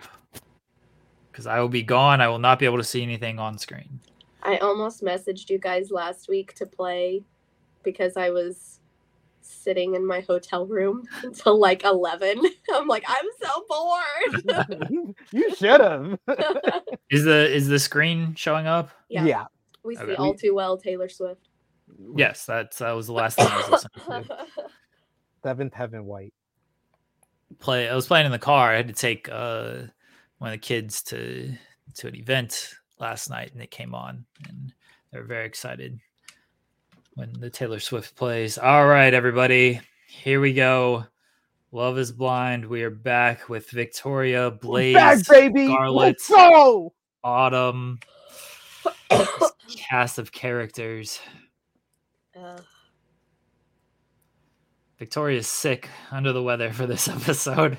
Because I will be gone. I will not be able to see anything on screen. I almost messaged you guys last week to play because I was sitting in my hotel room until like 11. I'm like, I'm so bored. you should have. Is the is the screen showing up? yeah. yeah. We see Okay. all too well Taylor Swift. Yes, that's that was the last thing I was listening to. Seventh Heaven White. Play. I was playing in the car. I had to take uh one of the kids to to an event last night, and it came on, and they were very excited when the Taylor Swift plays. All right, everybody. Here we go. Love is blind. We are back with Victoria, We're Blaze, back, baby. Scarlet, Let's go. Autumn. Cast of characters. Uh, Victoria's sick, under the weather for this episode,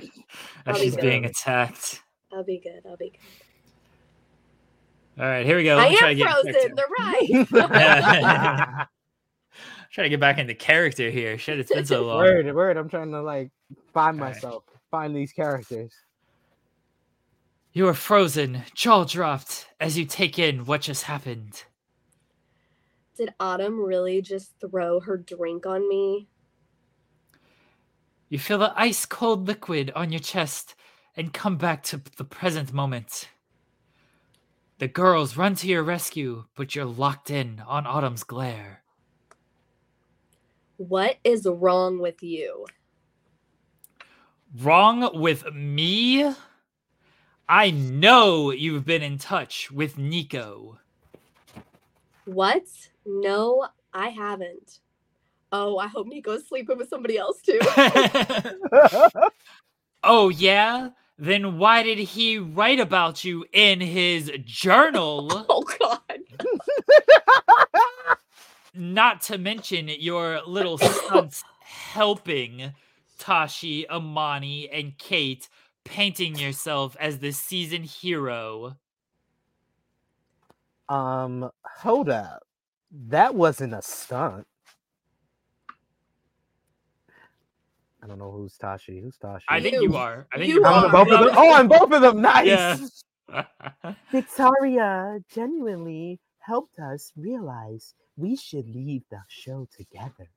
as she's being attacked. I'll be good. I'll be good. All right, here we go. I Let me try am to frozen. character. They're right. Try to get back into character here. Shit, it's been so long. word, word. I'm trying to like find All right. myself, find these characters. You are frozen, jaw dropped, as you take in what just happened. Did Autumn really just throw her drink on me? You feel the ice cold liquid on your chest and come back to the present moment. The girls run to your rescue, but you're locked in on Autumn's glare. What is wrong with you? Wrong with me? I know you've been in touch with Nico. What? No, I haven't. Oh, I hope Nico's sleeping with somebody else too. oh, yeah? Then why did he write about you in his journal? oh God. Not to mention your little stunts helping Tashi, Amani, and Kate painting yourself as the season hero. um, hold up. That wasn't a stunt. I don't know who's Tashi. Who's Tashi? I think You- you are. I think you you're I'm are. both of them. Oh, I'm both of them. Nice. Yeah. Victoria genuinely helped us realize we should leave the show together.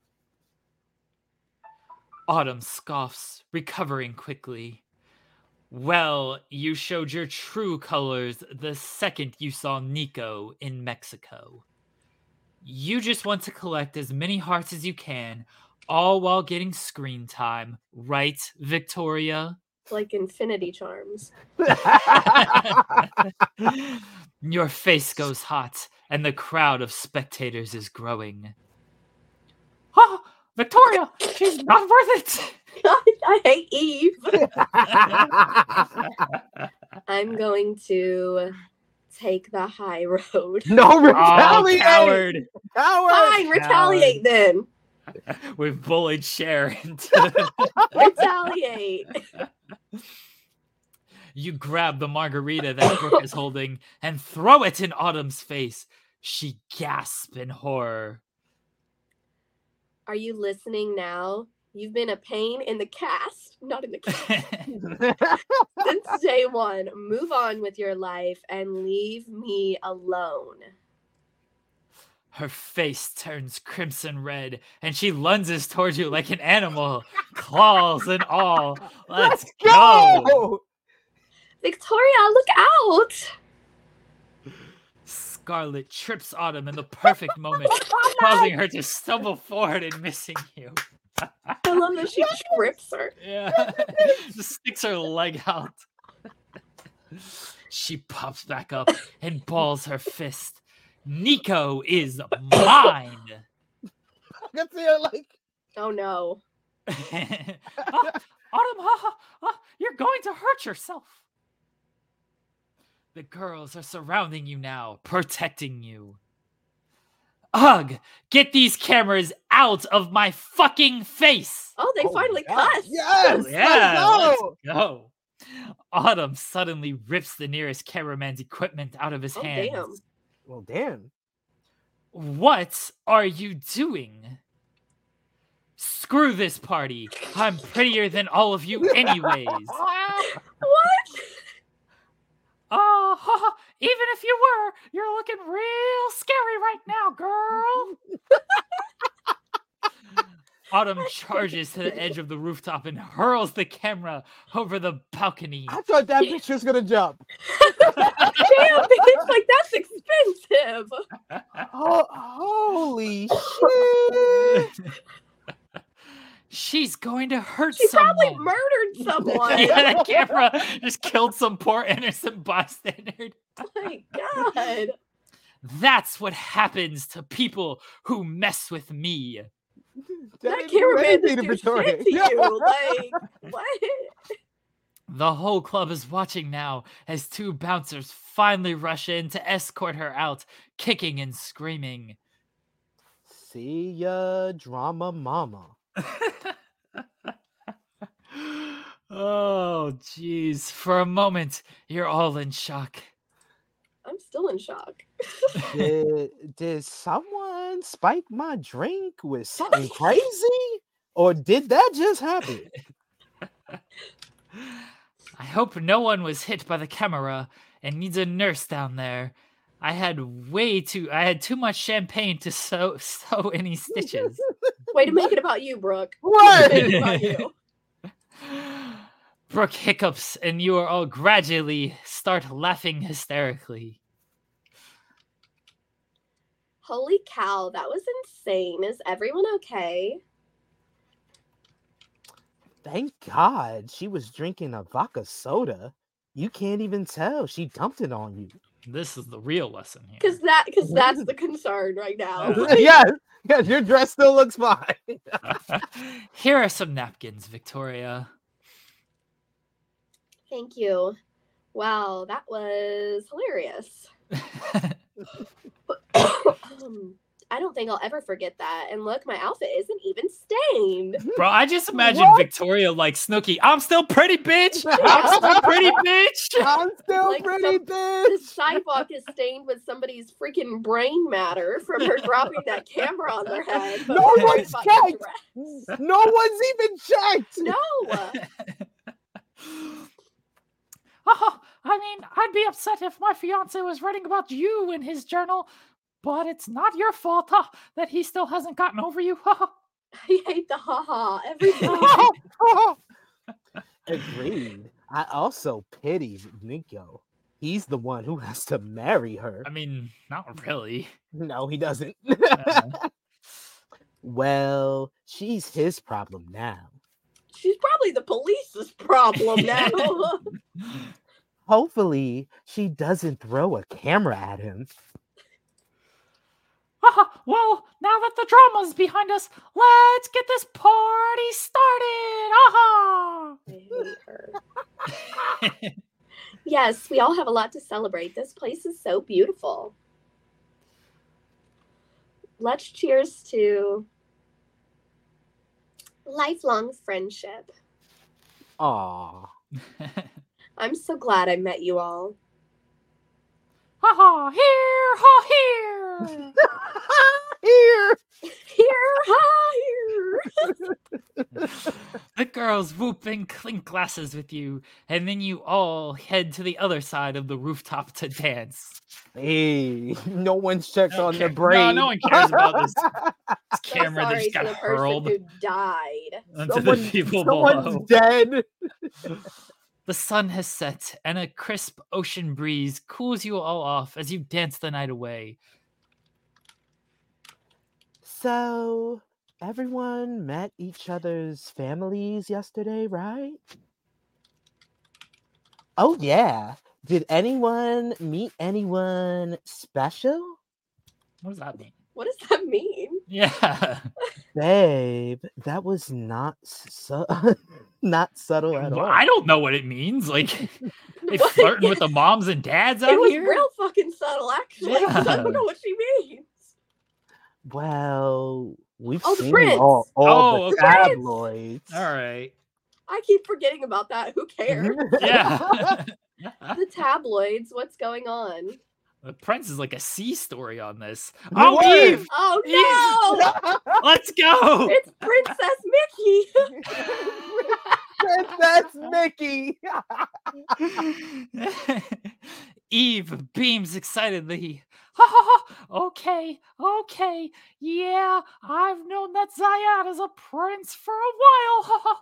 Autumn scoffs, recovering quickly. Well, you showed your true colors the second you saw Nico in Mexico. You just want to collect as many hearts as you can, all while getting screen time, right, Victoria? Like Infinity Charms. Your face goes hot, and the crowd of spectators is growing. Oh, Victoria, she's not worth it. I hate Eve. I'm going to take the high road. no Oh, retaliate. coward. Coward. Fine, retaliate then. We've bullied Sharon. into. Retaliate. you grab the margarita that Brooke is holding and throw it in Autumn's face. She gasps in horror. Are you listening now? You've been a pain in the cast, not in the cast. Since day one, move on with your life and leave me alone. Her face turns crimson red and she lunges towards you like an animal, claws and all. Let's, Let's go. go. Victoria, look out! Scarlet trips Autumn in the perfect moment, causing her to stumble forward and missing you. I love that she trips her. Yeah. Just sticks her leg out. she pops back up and balls her fist. Nico is mine. I can see her like. Oh no. Ah, Autumn, ha, ha, ha, you're going to hurt yourself. The girls are surrounding you now, protecting you. Ugh, get these cameras out of my fucking face. Oh, they Oh finally God. cussed. Yes. yeah, Let's let's go. go. Autumn suddenly rips the nearest cameraman's equipment out of his Oh, hands. damn. Well, Dan. What are you doing? Screw this party. I'm prettier than all of you, anyways. What? Oh, ha, ha, even if you were, you're looking real scary right now, girl. Autumn charges to the edge of the rooftop and hurls the camera over the balcony. I thought that bitch was gonna jump. Damn, bitch, like that's expensive. Oh, holy shit! She's going to hurt She someone. probably murdered someone. yeah, the camera just killed some poor innocent bystander. My God. That's what happens to people who mess with me. That didn't do cameraman anything didn't to shit to you. Like, what? The whole club is watching now as two bouncers finally rush in to escort her out, kicking and screaming. See ya, drama mama. oh, jeez. For a moment, you're all in shock. I'm still in shock. Did, did someone spike my drink with something crazy? Or did that just happen? I hope no one was hit by the camera and needs a nurse down there. I had way too I had too much champagne to sew sew any stitches. Way to make it about you, Brooke. What? Brooke hiccups and you are all gradually start laughing hysterically. Holy cow, that was insane. Is everyone okay? Thank God she was drinking a vodka soda. You can't even tell. She dumped it on you. This is the real lesson here. Because that because that's the concern right now. Yeah. yes, yes, your dress still looks fine. Here are some napkins, Victoria. Thank you. Wow, that was hilarious. Um, I don't think I'll ever forget that. And look, my outfit isn't even stained. Bro, I just imagine What? Victoria like Snooki. I'm still pretty, bitch. I'm still pretty, bitch. I'm still Like pretty, some- bitch. The sidewalk is stained with somebody's freaking brain matter from her dropping that camera on their head. No we're worried one's about checked. dress. No one's even checked. No. Oh, I mean, I'd be upset if my fiance was writing about you in his journal, but it's not your fault huh, that he still hasn't gotten over you. I hate the ha ha every time. Agreed. I also pity Nico. He's the one who has to marry her. I mean, not really. No, he doesn't. Uh, well, she's his problem now. She's probably the police's problem now. Hopefully, she doesn't throw a camera at him. Haha, well, now that the drama's behind us, let's get this party started. Aha! I hate. Yes, we all have a lot to celebrate. This place is so beautiful. Let's cheers to lifelong friendship. Aw. I'm so glad I met you all. Haha, here, ha, here. Here. Here, hi, here. the girls whoop and clink glasses with you, and then you all head to the other side of the rooftop to dance. Hey, no one's checked No on the care- no, brain. no one cares about this- This So camera that sorry just got the person hurled who died. onto Someone- the people Someone's below. dead. The sun has set, and a crisp ocean breeze cools you all off as you dance the night away. So, everyone met each other's families yesterday, right? Oh, yeah. Did anyone meet anyone special? What does that mean? What does that mean? Yeah. Babe, that was not su- not subtle at Well, all. I don't know what it means. Like, they What? flirting with the moms and dads out It was here. real fucking subtle, actually. I don't know what she means. Well, we've Oh, the seen prince. all, all Oh, the okay. tabloids. All right. I keep forgetting about that. Who cares? Yeah. The tabloids, what's going on? the Prince is like a C story on this. You Oh, were. Eve, Oh no! let's go. it's Princess Mickey. Princess Mickey. Eve beams excitedly. Ha ha ha! Okay, okay, yeah, I've known that Zayat is a prince for a while.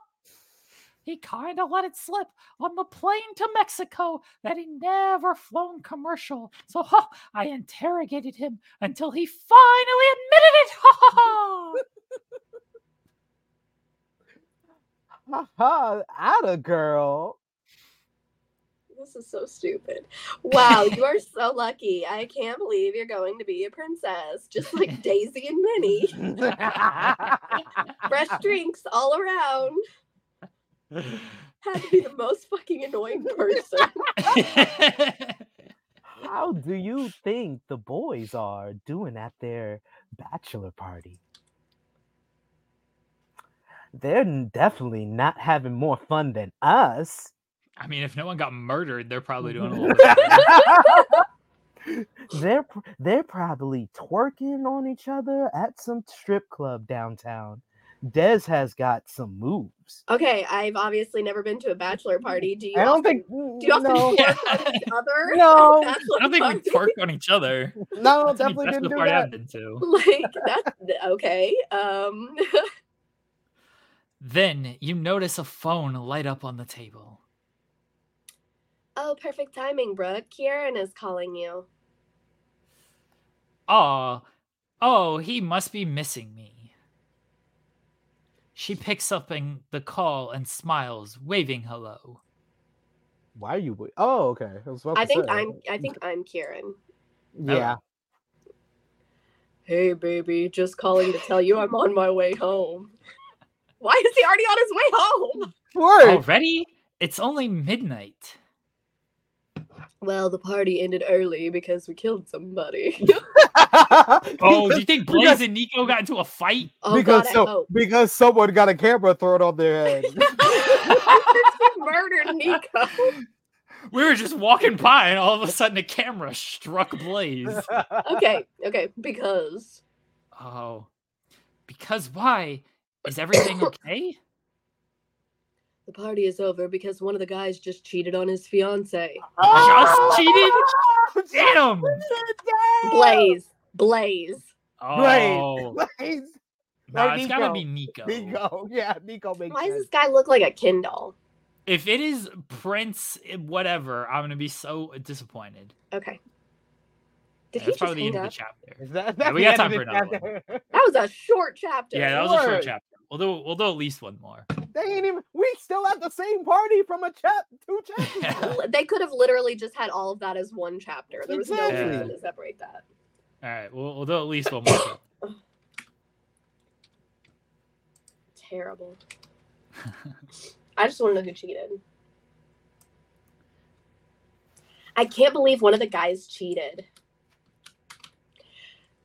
Ha ha! He kind of let it slip on the plane to Mexico that he never flown commercial. So ha, I interrogated him until he finally admitted it. Ha ha ha! Haha, Atta girl. This is so stupid. Wow, you are so lucky. I can't believe you're going to be a princess, just like Daisy and Minnie. Fresh drinks all around. Had to be the most fucking annoying person. How do you think the boys are doing at their bachelor party? They're definitely not having more fun than us. I mean, if no one got murdered, they're probably doing a little bit. better. they're they're probably twerking on each other at some strip club downtown. Dez has got some moves. Okay, I've obviously never been to a bachelor party. Do you? I don't often- think Do you often no, twerk on each other? No. at a bachelor I don't think we party? twerk on each other. no, That's definitely didn't do party that. I've been to. Like that's okay. Um, Then you notice a phone light up on the table. oh, perfect timing, Brooke. Kieran is calling you. Oh, oh, he must be missing me. She picks up in the call and smiles, waving hello. Why are you? wa- Oh, okay. I, was about I to think say. I'm. I think I'm Kieran. Yeah. Oh. Hey, baby, just calling to tell you I'm on my way home. Why is he already on his way home? Word. Already? It's only midnight. Well, the party ended early because we killed somebody. Oh, do you Because- think because- Blaze and Nico got into a fight? oh because God, I so hope. because someone got a camera thrown on their head. murdered Nico. We were just walking by, and all of a sudden, a camera struck Blaze. Okay, okay, because Oh, because why? Is everything okay? The party is over because one of the guys just cheated on his fiance. Just cheated? Damn! Blaze, Blaze. Oh, Blaze. no, Or it's gotta be Nico. Nico. Yeah, Nico makes Why does this guy look like a Kindle? If it is Prince, eh, whatever, I'm gonna be so disappointed. Okay. Did Yeah, he that's probably the hang end of the chapter. Is that, Yeah, we the got time for the another one. That was a short chapter. Yeah, that was a short chapter. We'll do we'll do at least one more. They ain't even. We still at the same party from a chap two chapters. ago. They could have literally just had all of that as one chapter. There was no Exactly. reason to separate that. All right, we'll, we'll do at least one more. Terrible. I just want to know who cheated. I can't believe one of the guys cheated.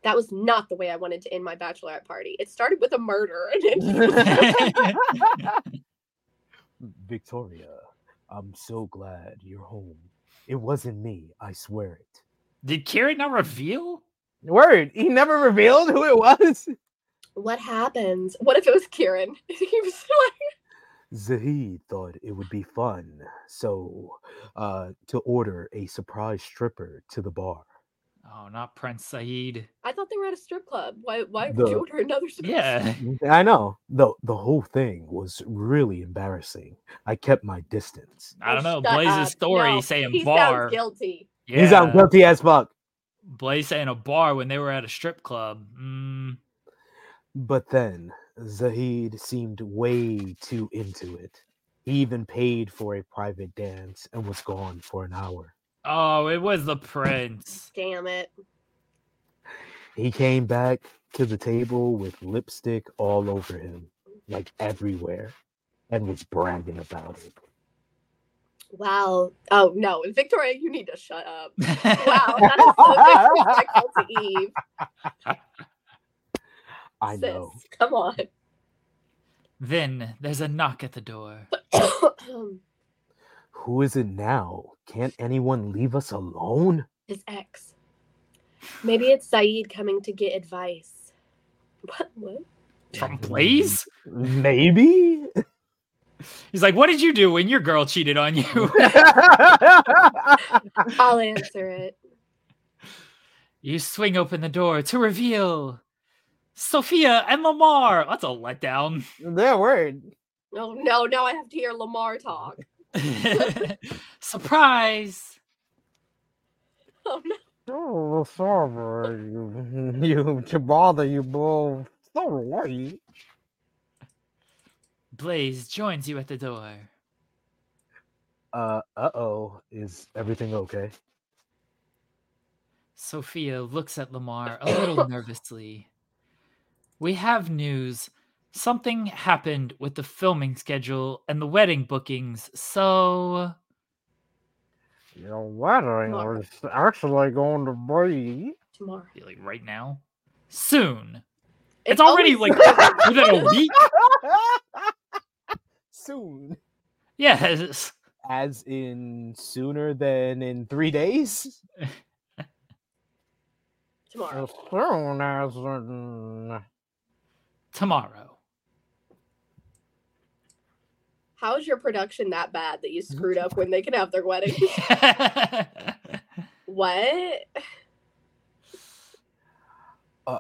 That was not the way I wanted to end my bachelorette party. It started with a murder Victoria, I'm so glad you're home. It wasn't me, I swear it. Did Kieran not reveal? Word, he never revealed who it was. what happened? What if it was Kieran? he was like, Zahid thought it would be fun, so uh, to order a surprise stripper to the bar. Oh, not Prince Saeed. I thought they were at a strip club. Why why would you order another strip Yeah. I know the the whole thing was really embarrassing. I kept my distance. I don't know. Shut Blaze's up. story No, saying he bar. sounds guilty. Yeah. He's out guilty as fuck. Blaze saying a bar when they were at a strip club. Mm, But then Zahid seemed way too into it. He even paid for a private dance and was gone for an hour. Oh, it was the prince. Damn it. He came back to the table with lipstick all over him, like everywhere, and was bragging about it. Wow. Oh no, Victoria, you need to shut up. Wow, that is so disrespectful to Eve. I Sis, know. Come on. then there's a knock at the door. Who is it now? Can't anyone leave us alone? His ex. Maybe it's Saeed coming to get advice. What? What? From Blaze? Maybe. He's like, What did you do when your girl cheated on you? I'll answer it. you swing open the door to reveal Sophia and Lamar. That's a letdown. Their word. Oh no, no, now I have to hear Lamar talk. Surprise! Oh no. Oh, sorry. You, you to bother you both. Sorry. Blaze joins you at the door. Uh uh oh. Is everything okay? Sophia looks at Lamar a little nervously. We have news. Something happened with the filming schedule and the wedding bookings, so Your wedding Tomorrow. is actually going to be. Tomorrow. like right now, soon. It's, already always- like within a week. Soon. Yes. As in sooner than in three days? tomorrow. As soon as in... Tomorrow. How is your production that bad that you screwed up when they can have their wedding? what? Uh,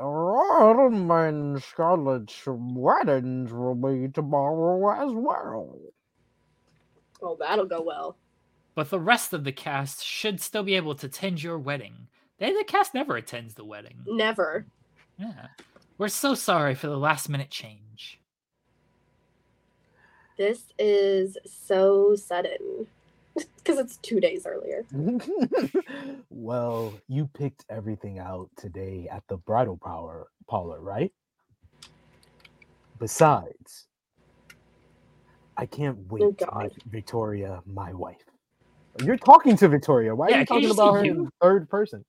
Autumn and Scarlet's weddings will be tomorrow as well. Oh, that'll go well. but the rest of the cast should still be able to attend your wedding. They, the cast never attends the wedding. Never. Yeah. We're so sorry for the last minute change. This is so sudden. Because it's two days earlier. well, you picked everything out today at the bridal power parlor, right? Besides, I can't oh, wait Oh, to God. make Victoria my wife. You're talking to Victoria. Why Yeah, are you talking about her you? in third person?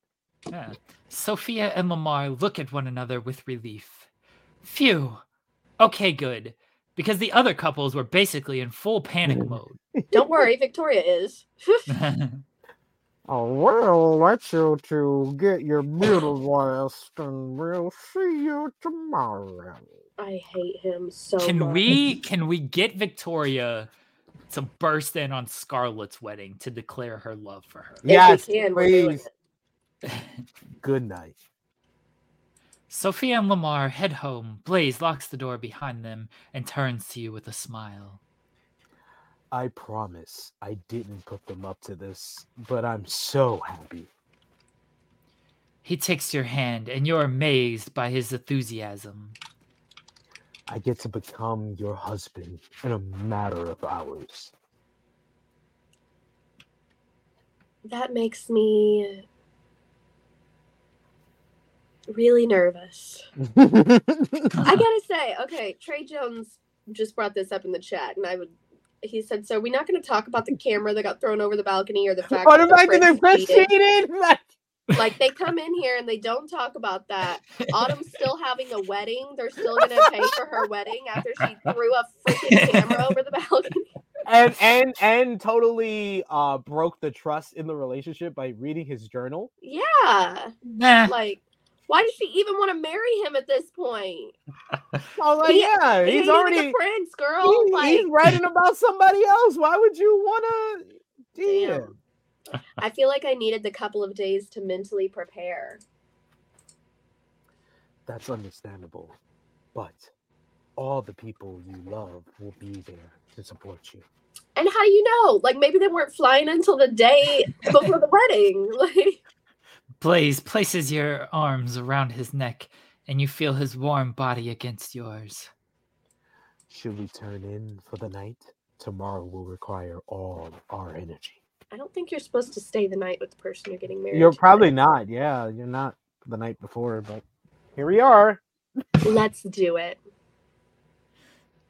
Yeah. Sophia and Lamar look at one another with relief. Phew. Okay, good. Because the other couples were basically in full panic mm. mode. Don't worry, Victoria is. Oh, well, let you to get your beauty rest, and we'll see you tomorrow. I hate him so can much. we can we get Victoria to burst in on Scarlett's wedding to declare her love for her? If we Yes, can, we're please. Good night. Sophia and Lamar head home. Blaze locks the door behind them and turns to you with a smile. I promise I didn't put them up to this, but I'm so happy. He takes your hand and you're amazed by his enthusiasm. I get to become your husband in a matter of hours. That makes me really nervous. I gotta say, okay, Trey Jones just brought this up in the chat, and I would. He said, "So we're not going to talk about the camera that got thrown over the balcony or the fact What that about the the French cheated." cheated? Like, Like they come in here and they don't talk about that. Autumn's still having a wedding. They're still going to pay for her wedding after she threw a freaking camera over the balcony. and and and totally uh broke the trust in the relationship by reading his journal. Yeah, Nah. like why does she even want to marry him at this point? Oh like, yeah, He he's already prince, girl. he- like, he's writing about somebody else. Why would you wanna Damn. Damn. I feel like I needed the couple of days to mentally prepare. That's understandable. But all the people you love will be there to support you. And how do you know? Like maybe they weren't flying until the day before the wedding. Like Blaze places your arms around his neck and you feel his warm body against yours. Should we turn in for the night? Tomorrow will require all our energy. I don't think you're supposed to stay the night with the person you're getting married. You're to. probably not. Yeah, you're not the night before, but here we are. Let's do it.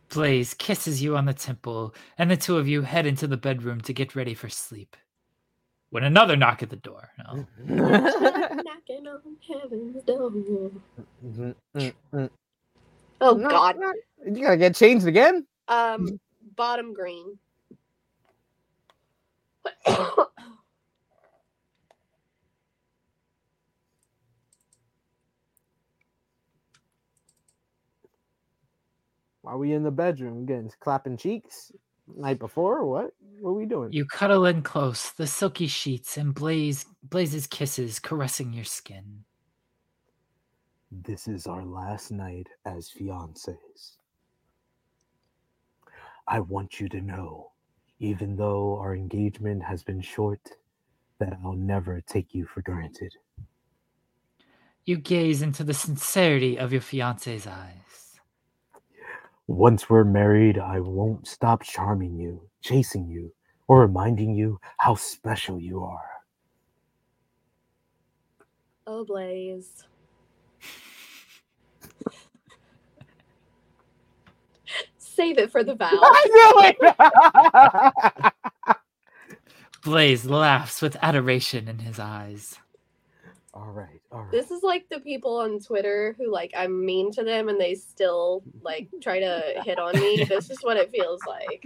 Blaze kisses you on the temple, and the two of you head into the bedroom to get ready for sleep. When another knock at the door. No. Knocking on heaven's door. Mhm, mm, mm. Oh No, God. no, You gotta get changed again? Um, bottom green. Why are we in the bedroom getting clapping cheeks? Night before or what? What are we doing? You cuddle in close, the silky sheets and Blaze Blaze's kisses caressing your skin. This is our last night as fiancés. I want you to know, even though our engagement has been short, that I'll never take you for granted. You gaze into the sincerity of your fiance's eyes. Once we're married, I won't stop charming you, chasing you, or reminding you how special you are. Oh, Blaze. Save it for the vow. I knew it! Blaze laughs with adoration in his eyes. All right, all right. This is like the people on Twitter who like I'm mean to them and they still like try to hit on me. This is what it feels like.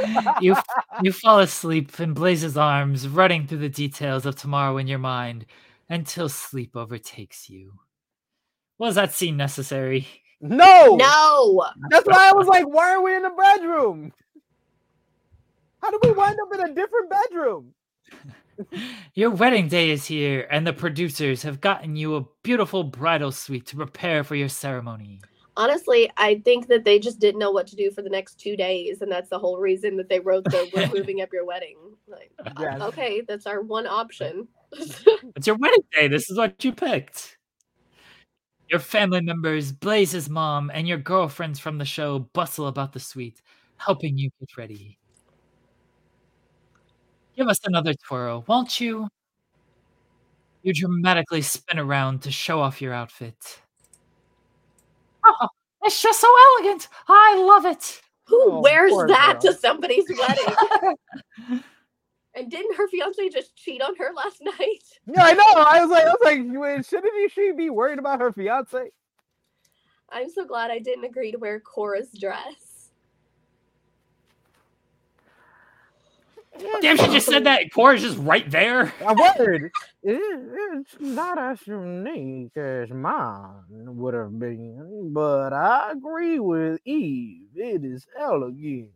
you you fall asleep in Blaze's arms, running through the details of tomorrow in your mind until sleep overtakes you. Was that scene necessary? no, No. That's why I was like, why are we in the bedroom? How did we wind up in a different bedroom? Your wedding day is here, and the producers have gotten you a beautiful bridal suite to prepare for your ceremony. Honestly, I think that they just didn't know what to do for the next two days, and that's the whole reason that they wrote the "We're moving up your wedding." Like, Yes. okay, that's our one option. It's your wedding day. This is what you picked. Your family members, Blaze's mom, and your girlfriends from the show bustle about the suite, helping you get ready. Give us another twirl, won't you? You dramatically spin around to show off your outfit. Oh, it's just so elegant. I love it. Who Oh, wears that girl. to somebody's wedding? and didn't her fiance just cheat on her last night? Yeah, I know. I was like, I was like, shouldn't she be worried about her fiance? I'm so glad I didn't agree to wear Cora's dress. Damn, she just said that. Cora's just right there. A word. It, it's not as unique as mine would have been, but I agree with Eve. It is elegant.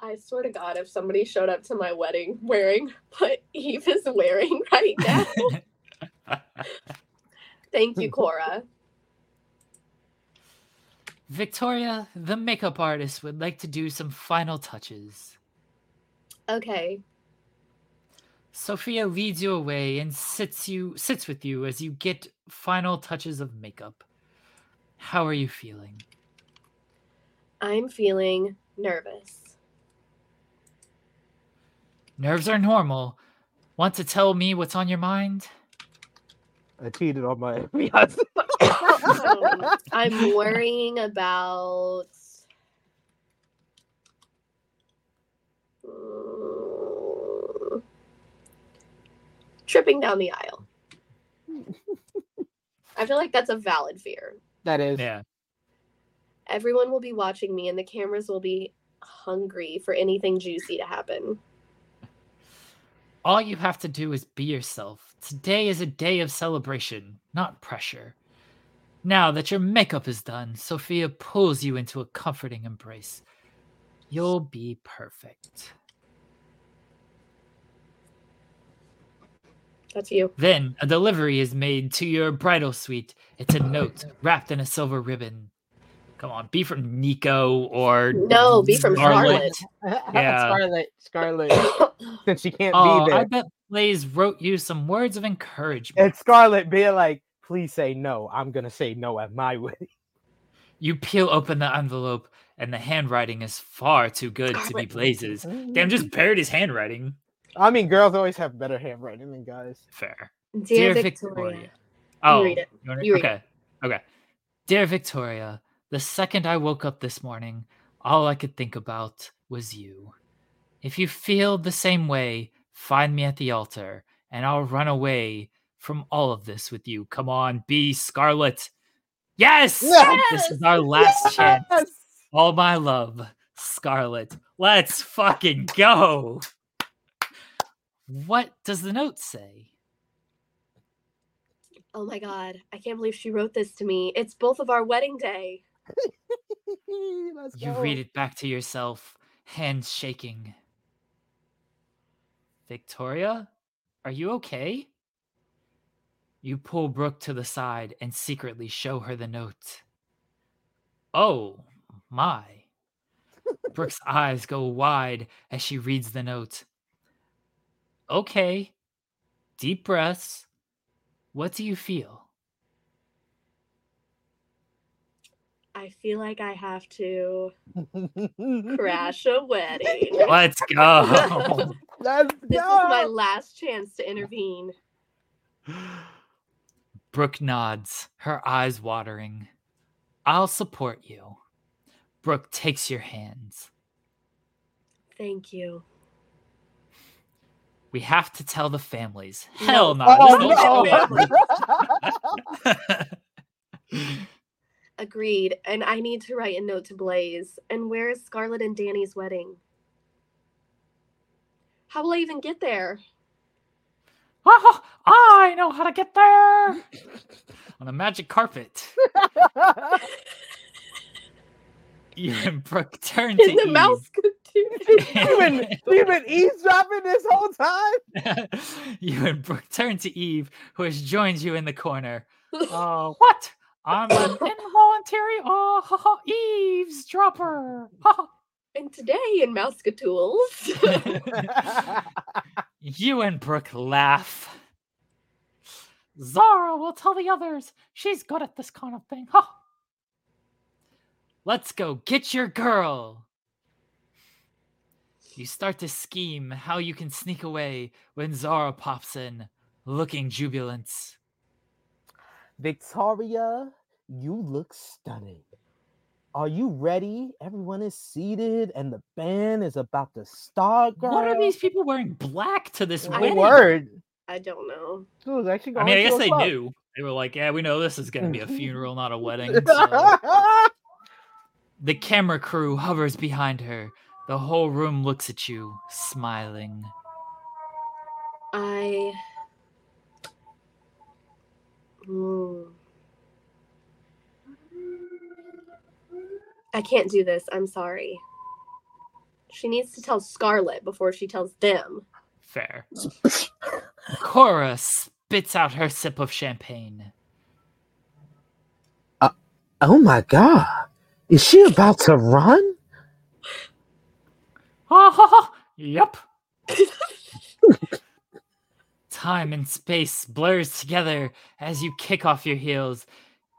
I swear to God, if somebody showed up to my wedding wearing what Eve is wearing right now, thank you, Cora. Victoria, the makeup artist, would like to do some final touches. Okay, Sophia leads you away and sits you sits with you as you get final touches of makeup. How are you feeling? I'm feeling nervous. Nerves are normal. Want to tell me what's on your mind? I cheated on my fiance. I'm worrying about. Tripping down the aisle. I feel like that's a valid fear. that is. Yeah. Everyone will be watching me, and the cameras will be hungry for anything juicy to happen. All you have to do is be yourself. Today is a day of celebration, not pressure. Now that your makeup is done, Sophia pulls you into a comforting embrace. You'll be perfect. That's you. Then a delivery is made to your bridal suite. It's a note wrapped in a silver ribbon. Come on, be from Nico or No, be from Scarlet. Yeah. Scarlet, Scarlet. Since she can't Oh, be there. I bet Blaze wrote you some words of encouragement. And Scarlet being like, please say no. I'm gonna say no at my wedding. You peel open the envelope, and the handwriting is far too good to be Blaze's. Damn, just buried his handwriting. I mean, girls always have better handwriting than guys. Fair. Dear, Dear Victoria. Victoria. Oh, read it. wanna- You read okay. Okay. Dear Victoria, the second I woke up this morning, all I could think about was you. If you feel the same way, find me at the altar, and I'll run away from all of this with you. Come on, be Scarlet. Yes! Yes! This is our last chance. All my love, Scarlet. Let's fucking go. What does the note say? Oh my god, I can't believe she wrote this to me. It's both of our wedding day. You go. read it back to yourself, hands shaking. Victoria, are you okay? You pull Brooke to the side and secretly show her the note. Oh, my. Brooke's eyes go wide as she reads the note. Okay. Deep breaths. What do you feel? I feel like I have to crash a wedding. Let's go. Let's This is my last chance to intervene. Brooke nods, her eyes watering. I'll support you. Brooke takes your hands. Thank you. We have to tell the families. No. Hell no. Oh, no. Agreed. And I need to write a note to Blaze. And where is Scarlett and Danny's wedding? How will I even get there? oh, I know how to get there. On a magic carpet. You and Brooke turn to the Eve. mouse You've been, you've been eavesdropping this whole time. you and Brooke turn to Eve, who has joined you in the corner. Uh, what? I'm an involuntary uh, ha, ha, eavesdropper. Ha, ha. And today in Mouseketools. you and Brooke laugh. Zara will tell the others. She's good at this kind of thing. Ha. Let's go get your girl. You start to scheme how you can sneak away when Zara pops in, looking jubilant. Victoria, you look stunning. Are you ready? Everyone is seated and the band is about to start. Girl. What are these people wearing black to this I wedding? word. I don't know. It was actually I mean, I guess they club. knew. They were like, "Yeah, we know this is gonna be a funeral, not a wedding." so- The camera crew hovers behind her. The whole room looks at you, smiling. I. I can't do this. I'm sorry. She needs to tell Scarlett before she tells them. Fair. Cora spits out her sip of champagne. Uh, oh my god. Is she about to run? Ha ha ha! Yup. Time and space blurs together as you kick off your heels,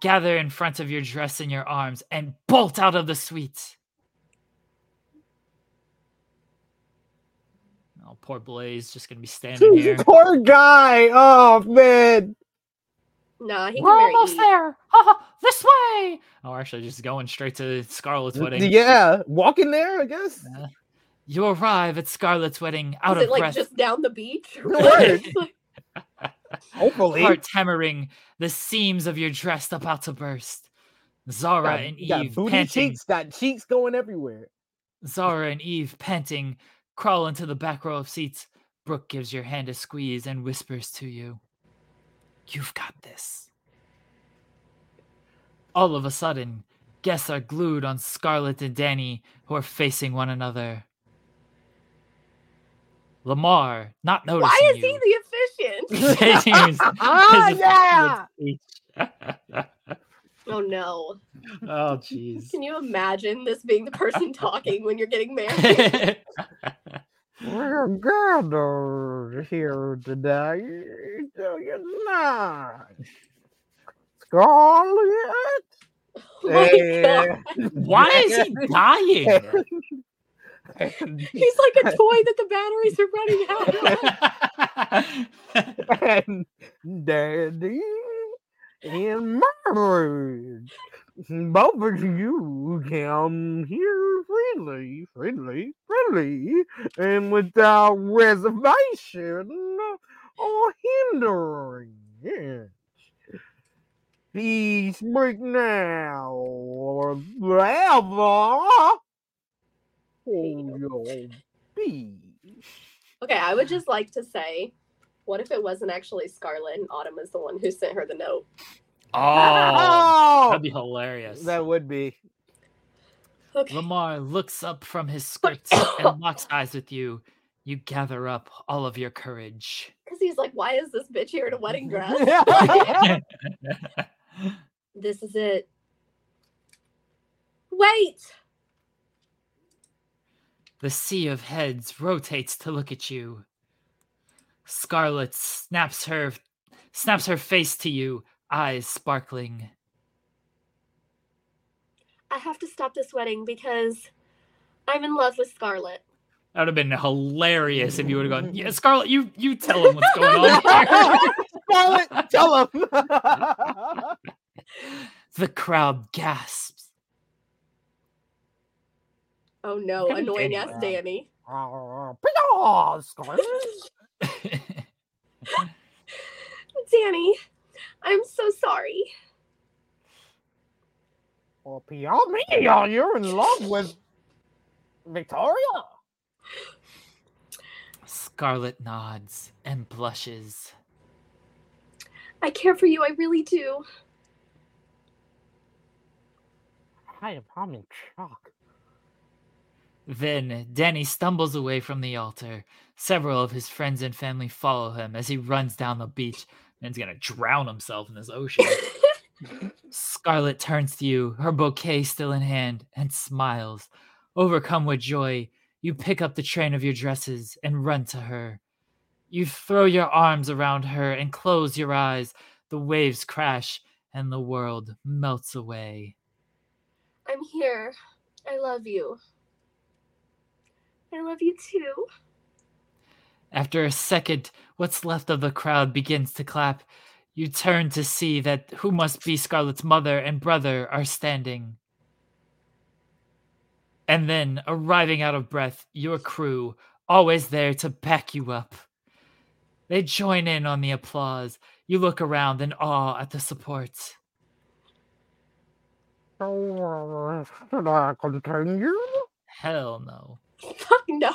gather in front of your dress in your arms, and bolt out of the suite. Oh, poor Blaze, just gonna be standing here. Poor guy. Oh man. Nah, he can We're almost Eve. there. Ha ha! This way. Oh, actually, just going straight to Scarlet's wedding. Yeah, walking there, I guess. You arrive at Scarlet's wedding, out of breath. Is of it like breath, just down the beach? Word. Hopefully. heart hammering, the seams of your dress about to burst. Zara Got, and got Eve booty panting. cheeks, got cheeks going everywhere. Zara and Eve panting, crawl into the back row of seats. Brooke gives your hand a squeeze and whispers to you, You've got this. All of a sudden, guests are glued on Scarlett and Danny, who are facing one another. Lamar, not noticing Why is you, he the efficient? continues Ah, yeah. oh no. oh, jeez. Can you imagine this being the person talking when you're getting married? We're gathered here today to unite. Scarlet. Oh my God. Why is he dying? He's like a toy that the batteries are running out. and Daddy and marriage. Both of you come here freely, freely, freely, and without reservation or hindering. Yes. Peace break now or forever. Hold your peace. okay, I would just like to say, what if it wasn't actually Scarlet and Autumn was the one who sent her the note? oh, that'd be hilarious. That would be. Okay. Lamar looks up from his script and locks eyes with you. You gather up all of your courage. Because he's like, why is this bitch here in a wedding dress? this is it. Wait! The sea of heads rotates to look at you. Scarlet snaps her snaps her face to you, eyes sparkling. I have to stop this wedding because I'm in love with Scarlet. That would have been hilarious if you would have gone, yeah, Scarlett, you you tell him what's going on. here." Scarlett, tell him. the crowd gasps. Oh no, annoying Danny ass Brown. Danny. Pyaw, Scarlett. Danny, I'm so sorry. Well, Pyaw me, you're in love with Victoria. Scarlet nods and blushes. I care for you, I really do. I am I'm in shock. Then Danny stumbles away from the altar. Several of his friends and family follow him as he runs down the beach and is gonna drown himself in this ocean. Scarlet turns to you, her bouquet still in hand, and smiles. Overcome with joy, you pick up the train of your dresses and run to her. You throw your arms around her and close your eyes. The waves crash and the world melts away. I'm here. I love you. I love you too. After a second, what's left of the crowd begins to clap. You turn to see that who must be Scarlet's mother and brother are standing. And then, arriving out of breath, your crew, always there to back you up. They join in on the applause. You look around in awe at the support. So, uh, should I continue? Hell no. Fuck no.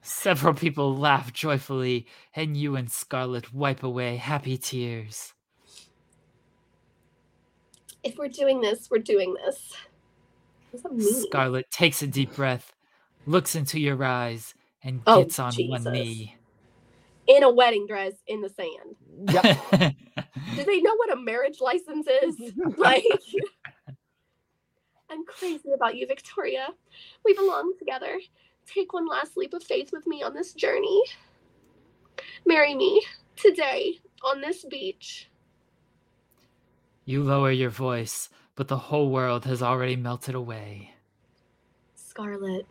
Several people laugh joyfully, and you and Scarlet wipe away happy tears. If we're doing this, we're doing this. What does that mean? Scarlet takes a deep breath, looks into your eyes, and Oh, gets on one knee. In a wedding dress in the sand. Yep. Do they know what a marriage license is? like, I'm crazy about you, Victoria. We belong together. Take one last leap of faith with me on this journey. Marry me today on this beach. you lower your voice, but the whole world has already melted away. Scarlet.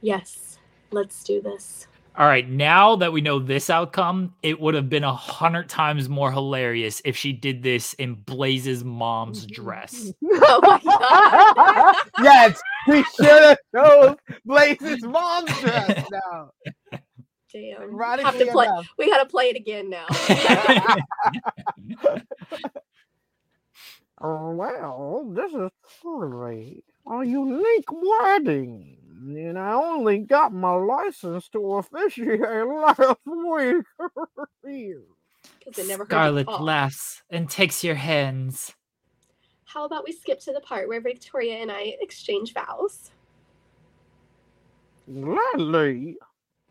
Yes, let's do this. All right, now that we know this outcome, it would have been a hundred times more hilarious if she did this in Blaze's mom's dress. Oh my god. yes, we should have chose Blaze's mom's dress now. Damn. Have to play. enough. We gotta play it again now. Oh, well, this is truly a unique wedding. And I only got my license to officiate last week. Because it never hurt Scarlet laughs and takes your hands. How about we skip to the part where Victoria and I exchange vows? Gladly.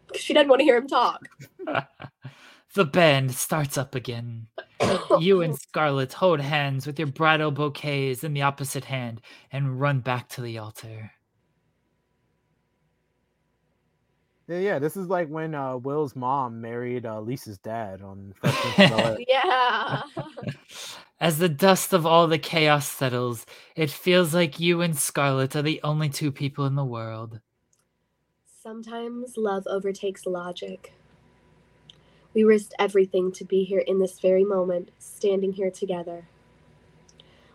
'Cause She doesn't want to hear him talk. the band starts up again. You and Scarlet hold hands with your bridal bouquets in the opposite hand and run back to the altar. Yeah, yeah, this is like when uh, Will's mom married uh, Lisa's dad on Fresh Prince of Bel-Air. yeah. As the dust of all the chaos settles, it feels like you and Scarlet are the only two people in the world. Sometimes love overtakes logic. We risked everything to be here in this very moment, standing here together.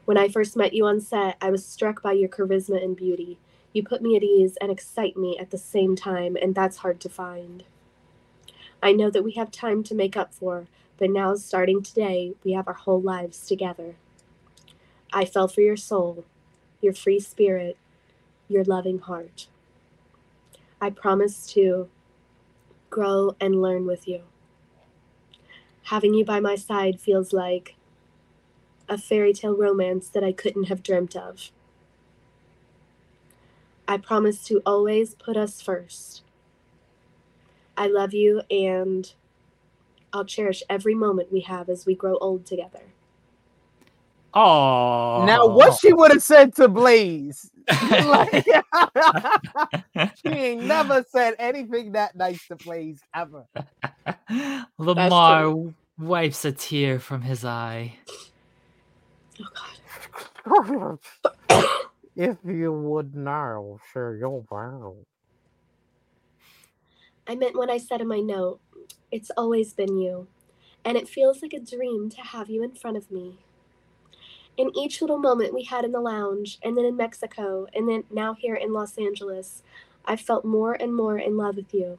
When I first met you on set, I was struck by your charisma and beauty. You put me at ease and excite me at the same time, and that's hard to find. I know that we have time to make up for, but now, starting today, we have our whole lives together. I fell for your soul, your free spirit, your loving heart. I promise to grow and learn with you. Having you by my side feels like a fairy tale romance that I couldn't have dreamt of. I promise to always put us first. I love you and I'll cherish every moment we have as we grow old together. Oh, Now, what she would have said to Blaze? Like, she ain't never said anything that nice to Blaze ever. Lamar wipes a tear from his eye. Oh God. If you would now share your vow. I meant what I said in my note. It's always been you, and it feels like a dream to have you in front of me. In each little moment we had in the lounge, and then in Mexico, and then now here in Los Angeles, I felt more and more in love with you.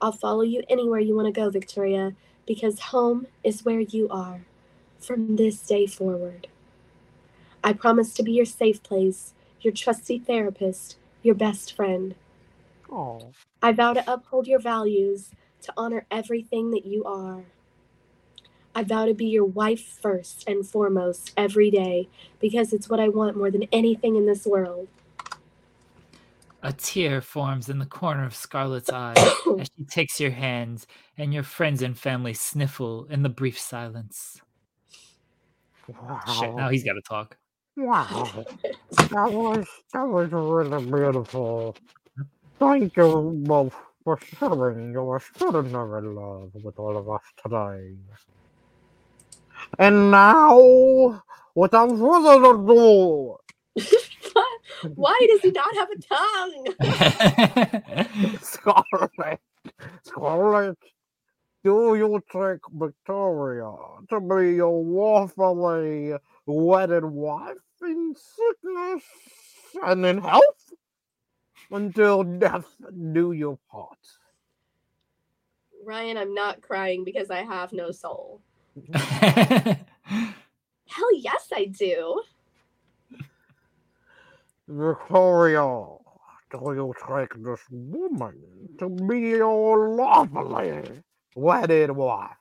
I'll follow you anywhere you want to go, Victoria, because home is where you are from this day forward. I promise to be your safe place, your trusty therapist, your best friend. Oh, I vow to uphold your values, to honor everything that you are. I vow to be your wife first and foremost every day because it's what I want more than anything in this world. A tear forms in the corner of Scarlett's eye as she takes your hands, and your friends and family sniffle in the brief silence. Shit, now he's got to talk. Wow. That was, that was really beautiful. Thank you both for sharing your extraordinary love with all of us today. And now, without further ado, Why does he not have a tongue? Scarlet, Scarlet, do you take Victoria to be your lawfully wedded wife in sickness and in health? Until death do you part. Ryan, I'm not crying because I have no soul. Hell yes, I do. Victoria, do you take this woman to be your lawfully wedded wife?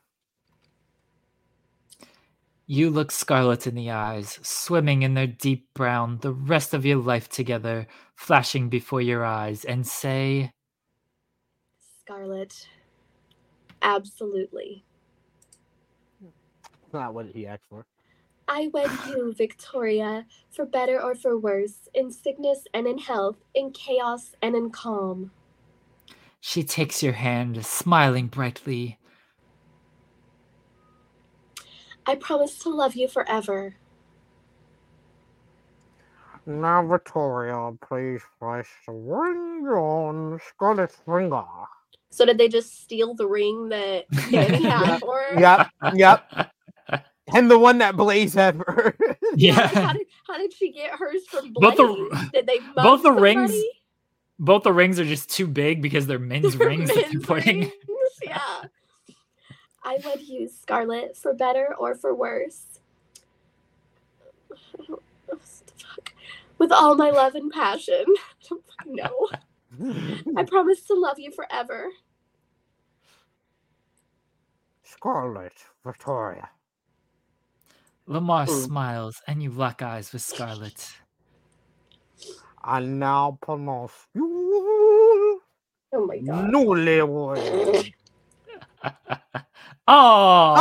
You look Scarlet in the eyes, swimming in their deep brown, the rest of your life together, flashing before your eyes, and say, Scarlet, absolutely. Not what he asked for. I wed you, Victoria, for better or for worse, in sickness and in health, in chaos and in calm. She takes your hand, smiling brightly. I promise to love you forever. Now, Victoria, please place the ring on Scarlet's finger. So did they just steal the ring that Danny had for her? Yep, yep. And the one that Blaze had for her. How yeah. did, how did she get hers from Both Blaze? the- did they both the rings- Both the rings are just too big because they're men's rings that they're putting. rings, Yeah. I would use Scarlet for better or for worse. I don't- what the fuck? With all my love and passion. I don't fucking know. I promise to love you forever. Scarlet, Victoria. Lamar Mm. smiles, and you lock eyes with Scarlet. I now pronounce you Oh my god. newlywed. Oh,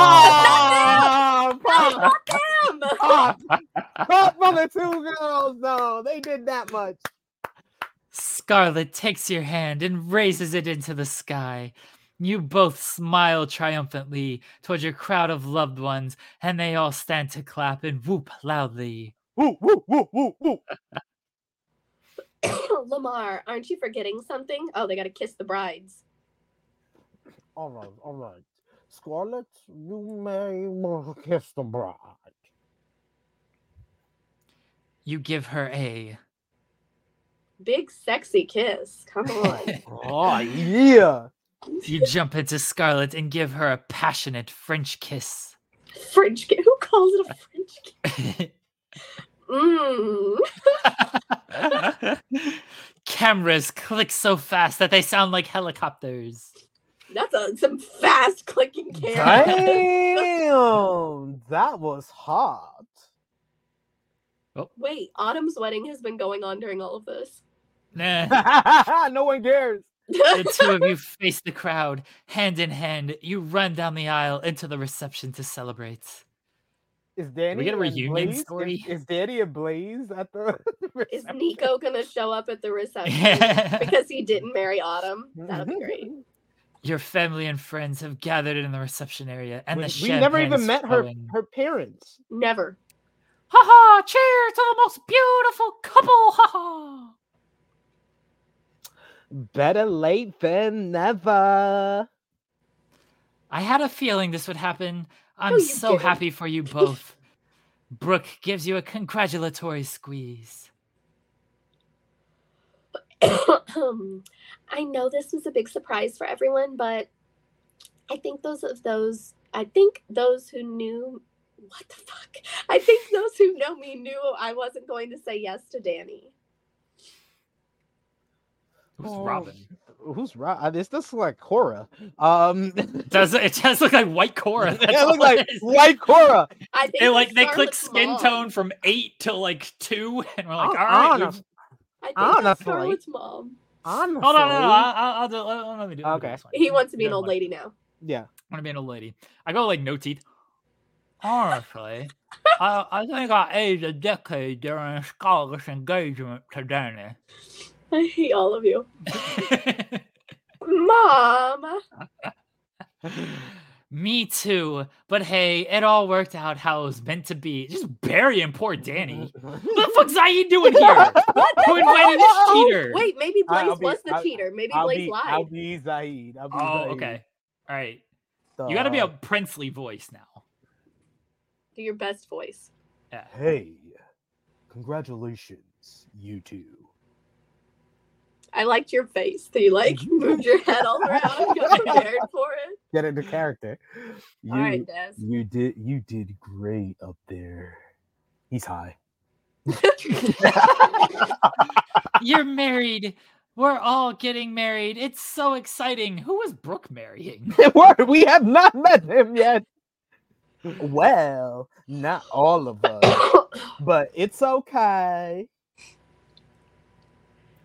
Oh, fuck. Damn! Fuck. Fuck for the two girls, though. They did that much. Scarlet takes your hand and raises it into the sky. You both smile triumphantly towards your crowd of loved ones, and they all stand to clap and whoop loudly. Woo, woo, woo, woo, woo. Lamar, aren't you forgetting something? Oh, they gotta kiss the brides. All right, all right. Scarlet, you may kiss the bride. You give her a. Big sexy kiss. Come on. Oh, yeah. You jump into Scarlet and give her a passionate French kiss. French kiss. Who calls it a French kiss? Mmm. Cameras click so fast that they sound like helicopters. That's a, some fast clicking camera. Damn, that was hot. Oh. Wait, Autumn's wedding has been going on during all of this. Nah. no one cares. The two of you face the crowd, hand in hand. You run down the aisle into the reception to celebrate. Is Danny We get a reunion Blaze- story? Is, is Danny a Blaze at the? Is? Nico gonna show up at the reception because he didn't marry Autumn? That'd be mm-hmm. great. Your family and friends have gathered in the reception area, and we, the we never even is met her flowing. her parents. Mm. Never. Ha ha! Cheers to the most beautiful couple! Ha ha! Better late than never. I had a feeling this would happen. I'm you so didn't. happy for you both. Brooke gives you a congratulatory squeeze. I know this was a big surprise for everyone, but I think those of those I think those who knew what the fuck? I think those who know me knew I wasn't going to say yes to Danny. Who's Oh, Robin? Who's Rob? This this like Cora. Um, Does it does look like white Cora? it That's look all like it is. white Cora. I think They like they click skin mom. tone from eight to like two, and we're like, Oh, all right. Anna- we've- I think Honestly. that's Scarlett's mom. Honestly, Hold on, no, no, I'll, I'll, I'll do. Let, let me do. let me do Okay. this. He wants to be an old lady now. yeah. I want to be an old lady. I go like no teeth. Honestly, I, I think I aged a decade during Scarlett's engagement to Danny. I hate all of you. Mom. Me too. But hey, it all worked out how it was meant to be. Just burying poor Danny. What the fuck's Zaid doing here? Who invited this cheater? Wait, maybe I- Blaze be- was the I'll- cheater. Maybe I'll Blaze be, lied. I'll be Zaid. I'll be Oh, Zaid. okay. All right. You got to be a princely voice now. Do your best voice. Yeah. Hey, congratulations, you two. I liked your face. So you like moved your head all around and got prepared for it. Get into character. You, All right, Des. you did, you did great up there. He's high. You're married. We're all getting married. It's so exciting. Who is Brooke marrying? We have not met him yet. Well, not all of us, but it's okay.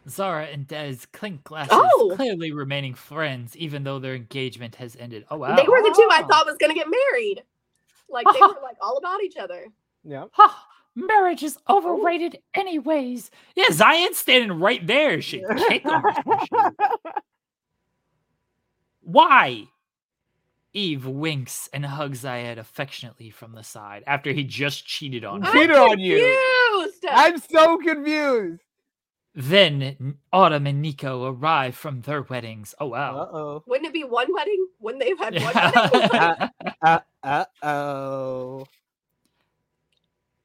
Zara and Dez clink glasses, Oh. clearly remaining friends, even though their engagement has ended. Oh wow! They were the two I thought was gonna get married. Like they were like all about each other. Yeah. Ha! Marriage is overrated, anyways. Yeah, Zion's standing right there. She kick him. or some shit. Why? Eve winks and hugs Zayed affectionately from the side after he just cheated on her. I'm Cheated on you. I'm so confused. Then Autumn and Nico arrive from their weddings. Oh wow! Uh-oh. Wouldn't it be one wedding? Wouldn't they have had one wedding? Yeah. Uh uh oh.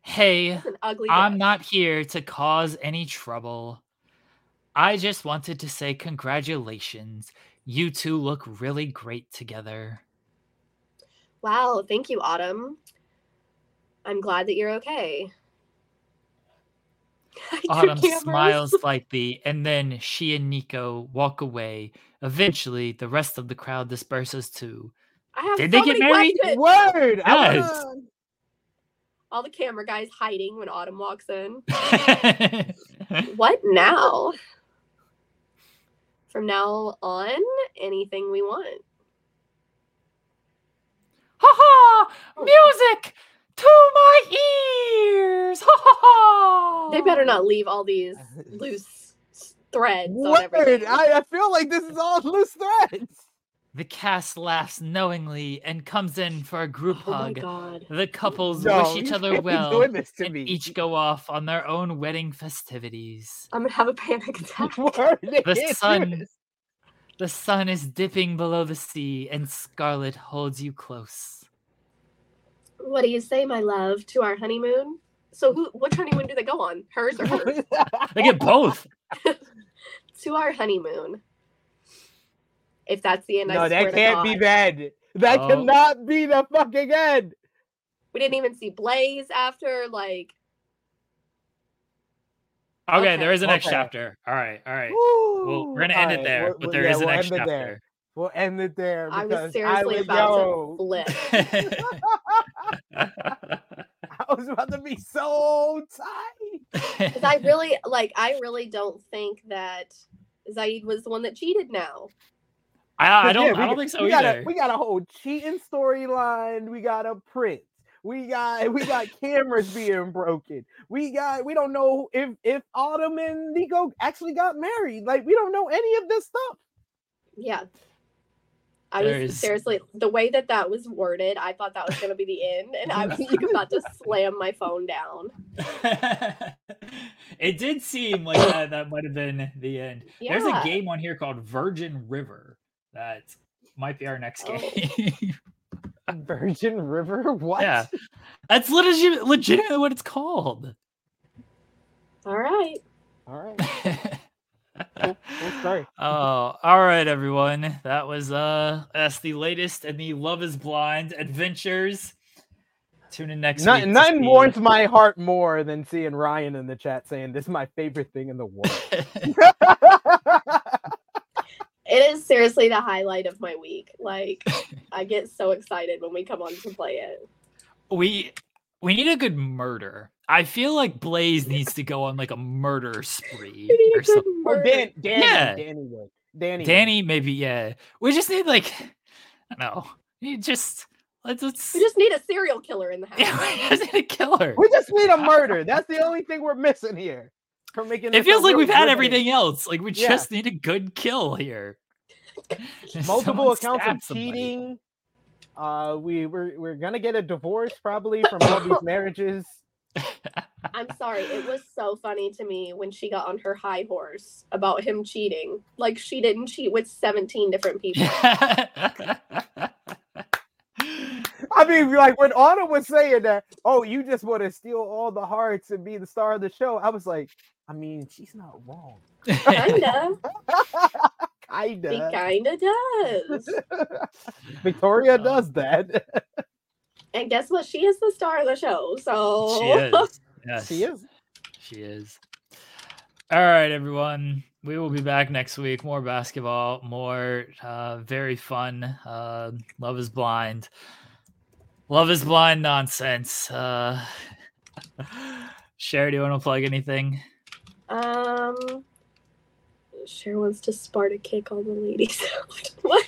hey, ugly I'm dress. not here to cause any trouble. I just wanted to say congratulations. You two look really great together. Wow, thank you, Autumn. I'm glad that you're okay. Your Autumn smiles slightly, and then she and Nico walk away. Eventually, the rest of the crowd disperses too. I have Did so they get married? questions. Word. Yes. All the camera guys hiding when Autumn walks in. What now? From now on, anything we want. ha ha! Oh. Music to my ears! Ha ha ha! They better not leave all these loose s- threads on everything. I, I feel like this is all loose threads. The cast laughs knowingly and comes in for a group oh my hug. god. The couples No, wish each you other can't be well doing this to and me. each go off on their own wedding festivities. I'm gonna have a panic attack. Word, they The can't sun- this. The sun is dipping below the sea, and Scarlet holds you close. What do you say, my love, to our honeymoon? So who which honeymoon do they go on? Hers or hers? They get both. to our honeymoon. If that's the end, I no, swear that can't be God. bad. That Oh. cannot be the fucking end. We didn't even see Blaze after, like Okay, Okay, there is a next okay. chapter. All right, all right. Well, we're gonna end it there, we'll- but we'll- there yeah, is a we'll next end it chapter. There. We'll end it there I was seriously would about go- to flip. I was about to be so tight. 'Cause I really like I really don't think that Zaid was the one that cheated now. I, I don't. yeah, I don't think so we got either. A, we got a whole cheating storyline. We got a prince. We got we got cameras being broken. We got we don't know if if Autumn and Nico actually got married. Like we don't know any of this stuff. Yeah. I was There's- seriously the way that that was worded. I thought that was going to be the end, and I was like about to slam my phone down. it did seem like that, that might have been the end. There's a game on here called Virgin River that might be our next Oh. game. Virgin River? What? yeah. That's literally legitimately what it's called. All right. All right. Cool. Cool story. Oh, all right, everyone. That was uh that's the latest in the Love is Blind adventures. Tune in next No- week. to nothing see- warms my heart more than seeing Ryan in the chat saying this is my favorite thing in the world. It is seriously the highlight of my week. Like I get so excited when we come on to play it. we we need a good murder. I feel like Blaze needs to go on like a murder spree or something. or murder. Dan, Danny, Yeah. Danny would. Danny. would. Danny, maybe yeah. We just need like I don't know. You just let's let's We just need a serial killer in the house. yeah, we just need a killer. We just need a murder. That's the only thing we're missing here. For making It feels like we've had riveting- everything else. Like we Yeah. just need a good kill here. Multiple accounts stab of somebody. cheating. Uh, we we're, we're gonna get a divorce probably from all these marriages. I'm sorry. It was so funny to me when she got on her high horse about him cheating. Like she didn't cheat with 17 different people. I mean, like when Anna was saying that, oh, you just want to steal all the hearts and be the star of the show. I was like, I mean, she's not wrong. Kinda. He Kinda. kinda does. Victoria does that. And guess what? She is the star of the show. So she is. Yes. she is. She is. All right, everyone. We will be back next week. More basketball, more uh, very fun. Uh, Love is blind. Love is blind nonsense. Uh, Sherry, do you want to plug anything? Um, Cher wants to Sparta kick all the ladies out. what?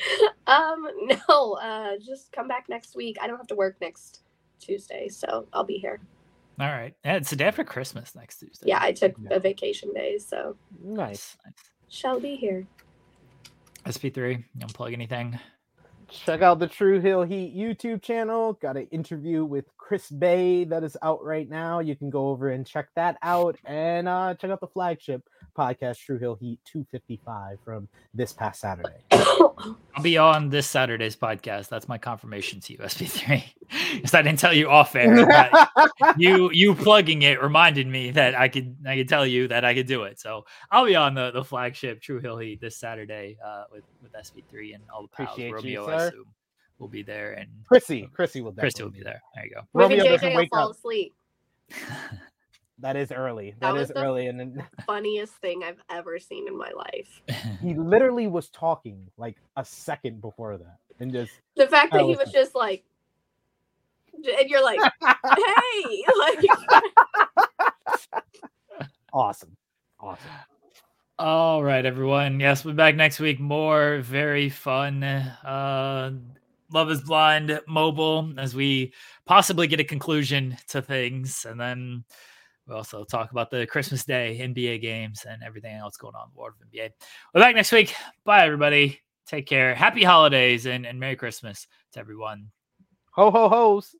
Um, no. Uh, just come back next week. I don't have to work next Tuesday, so I'll be here. All right. Yeah, it's the day after Christmas next Tuesday. Yeah, I took Yeah. a vacation day, so Nice. nice. shall be here. SP3, you want plug anything? Check out the True Hill Heat YouTube channel. Got an interview with Chris Bay that is out right now. You can go over and check that out and uh, check out the flagship podcast, True Hill Heat 255 from this past Saturday. I'll be on this Saturday's podcast. That's my confirmation to you, SP3. Because I didn't tell you off air. you you plugging it reminded me that I could I could tell you that I could do it. So I'll be on the, the flagship True Hill Heat this Saturday uh, with with SP3 and all the pals. Appreciate you, Romeo, I sir. assume, will be there, and Chrissy, Chrissy will Christy will be there. There you go. Maybe Romeo doesn't JJ will wake fall up. asleep. That is early. That that was the- early, and then Funniest thing I've ever seen in my life. he literally was talking like a second before that, and just The fact that That he was was just like, and you're like, hey, like, awesome, awesome. All right, everyone. Yes, we'll be back next week. More very fun. Uh, Love is Blind mobile as we possibly get a conclusion to things. And then we'll also talk about the Christmas Day NBA games and everything else going on in the world of NBA. We're back next week. Bye, everybody. Take care. Happy holidays and, and Merry Christmas to everyone. Ho ho ho's.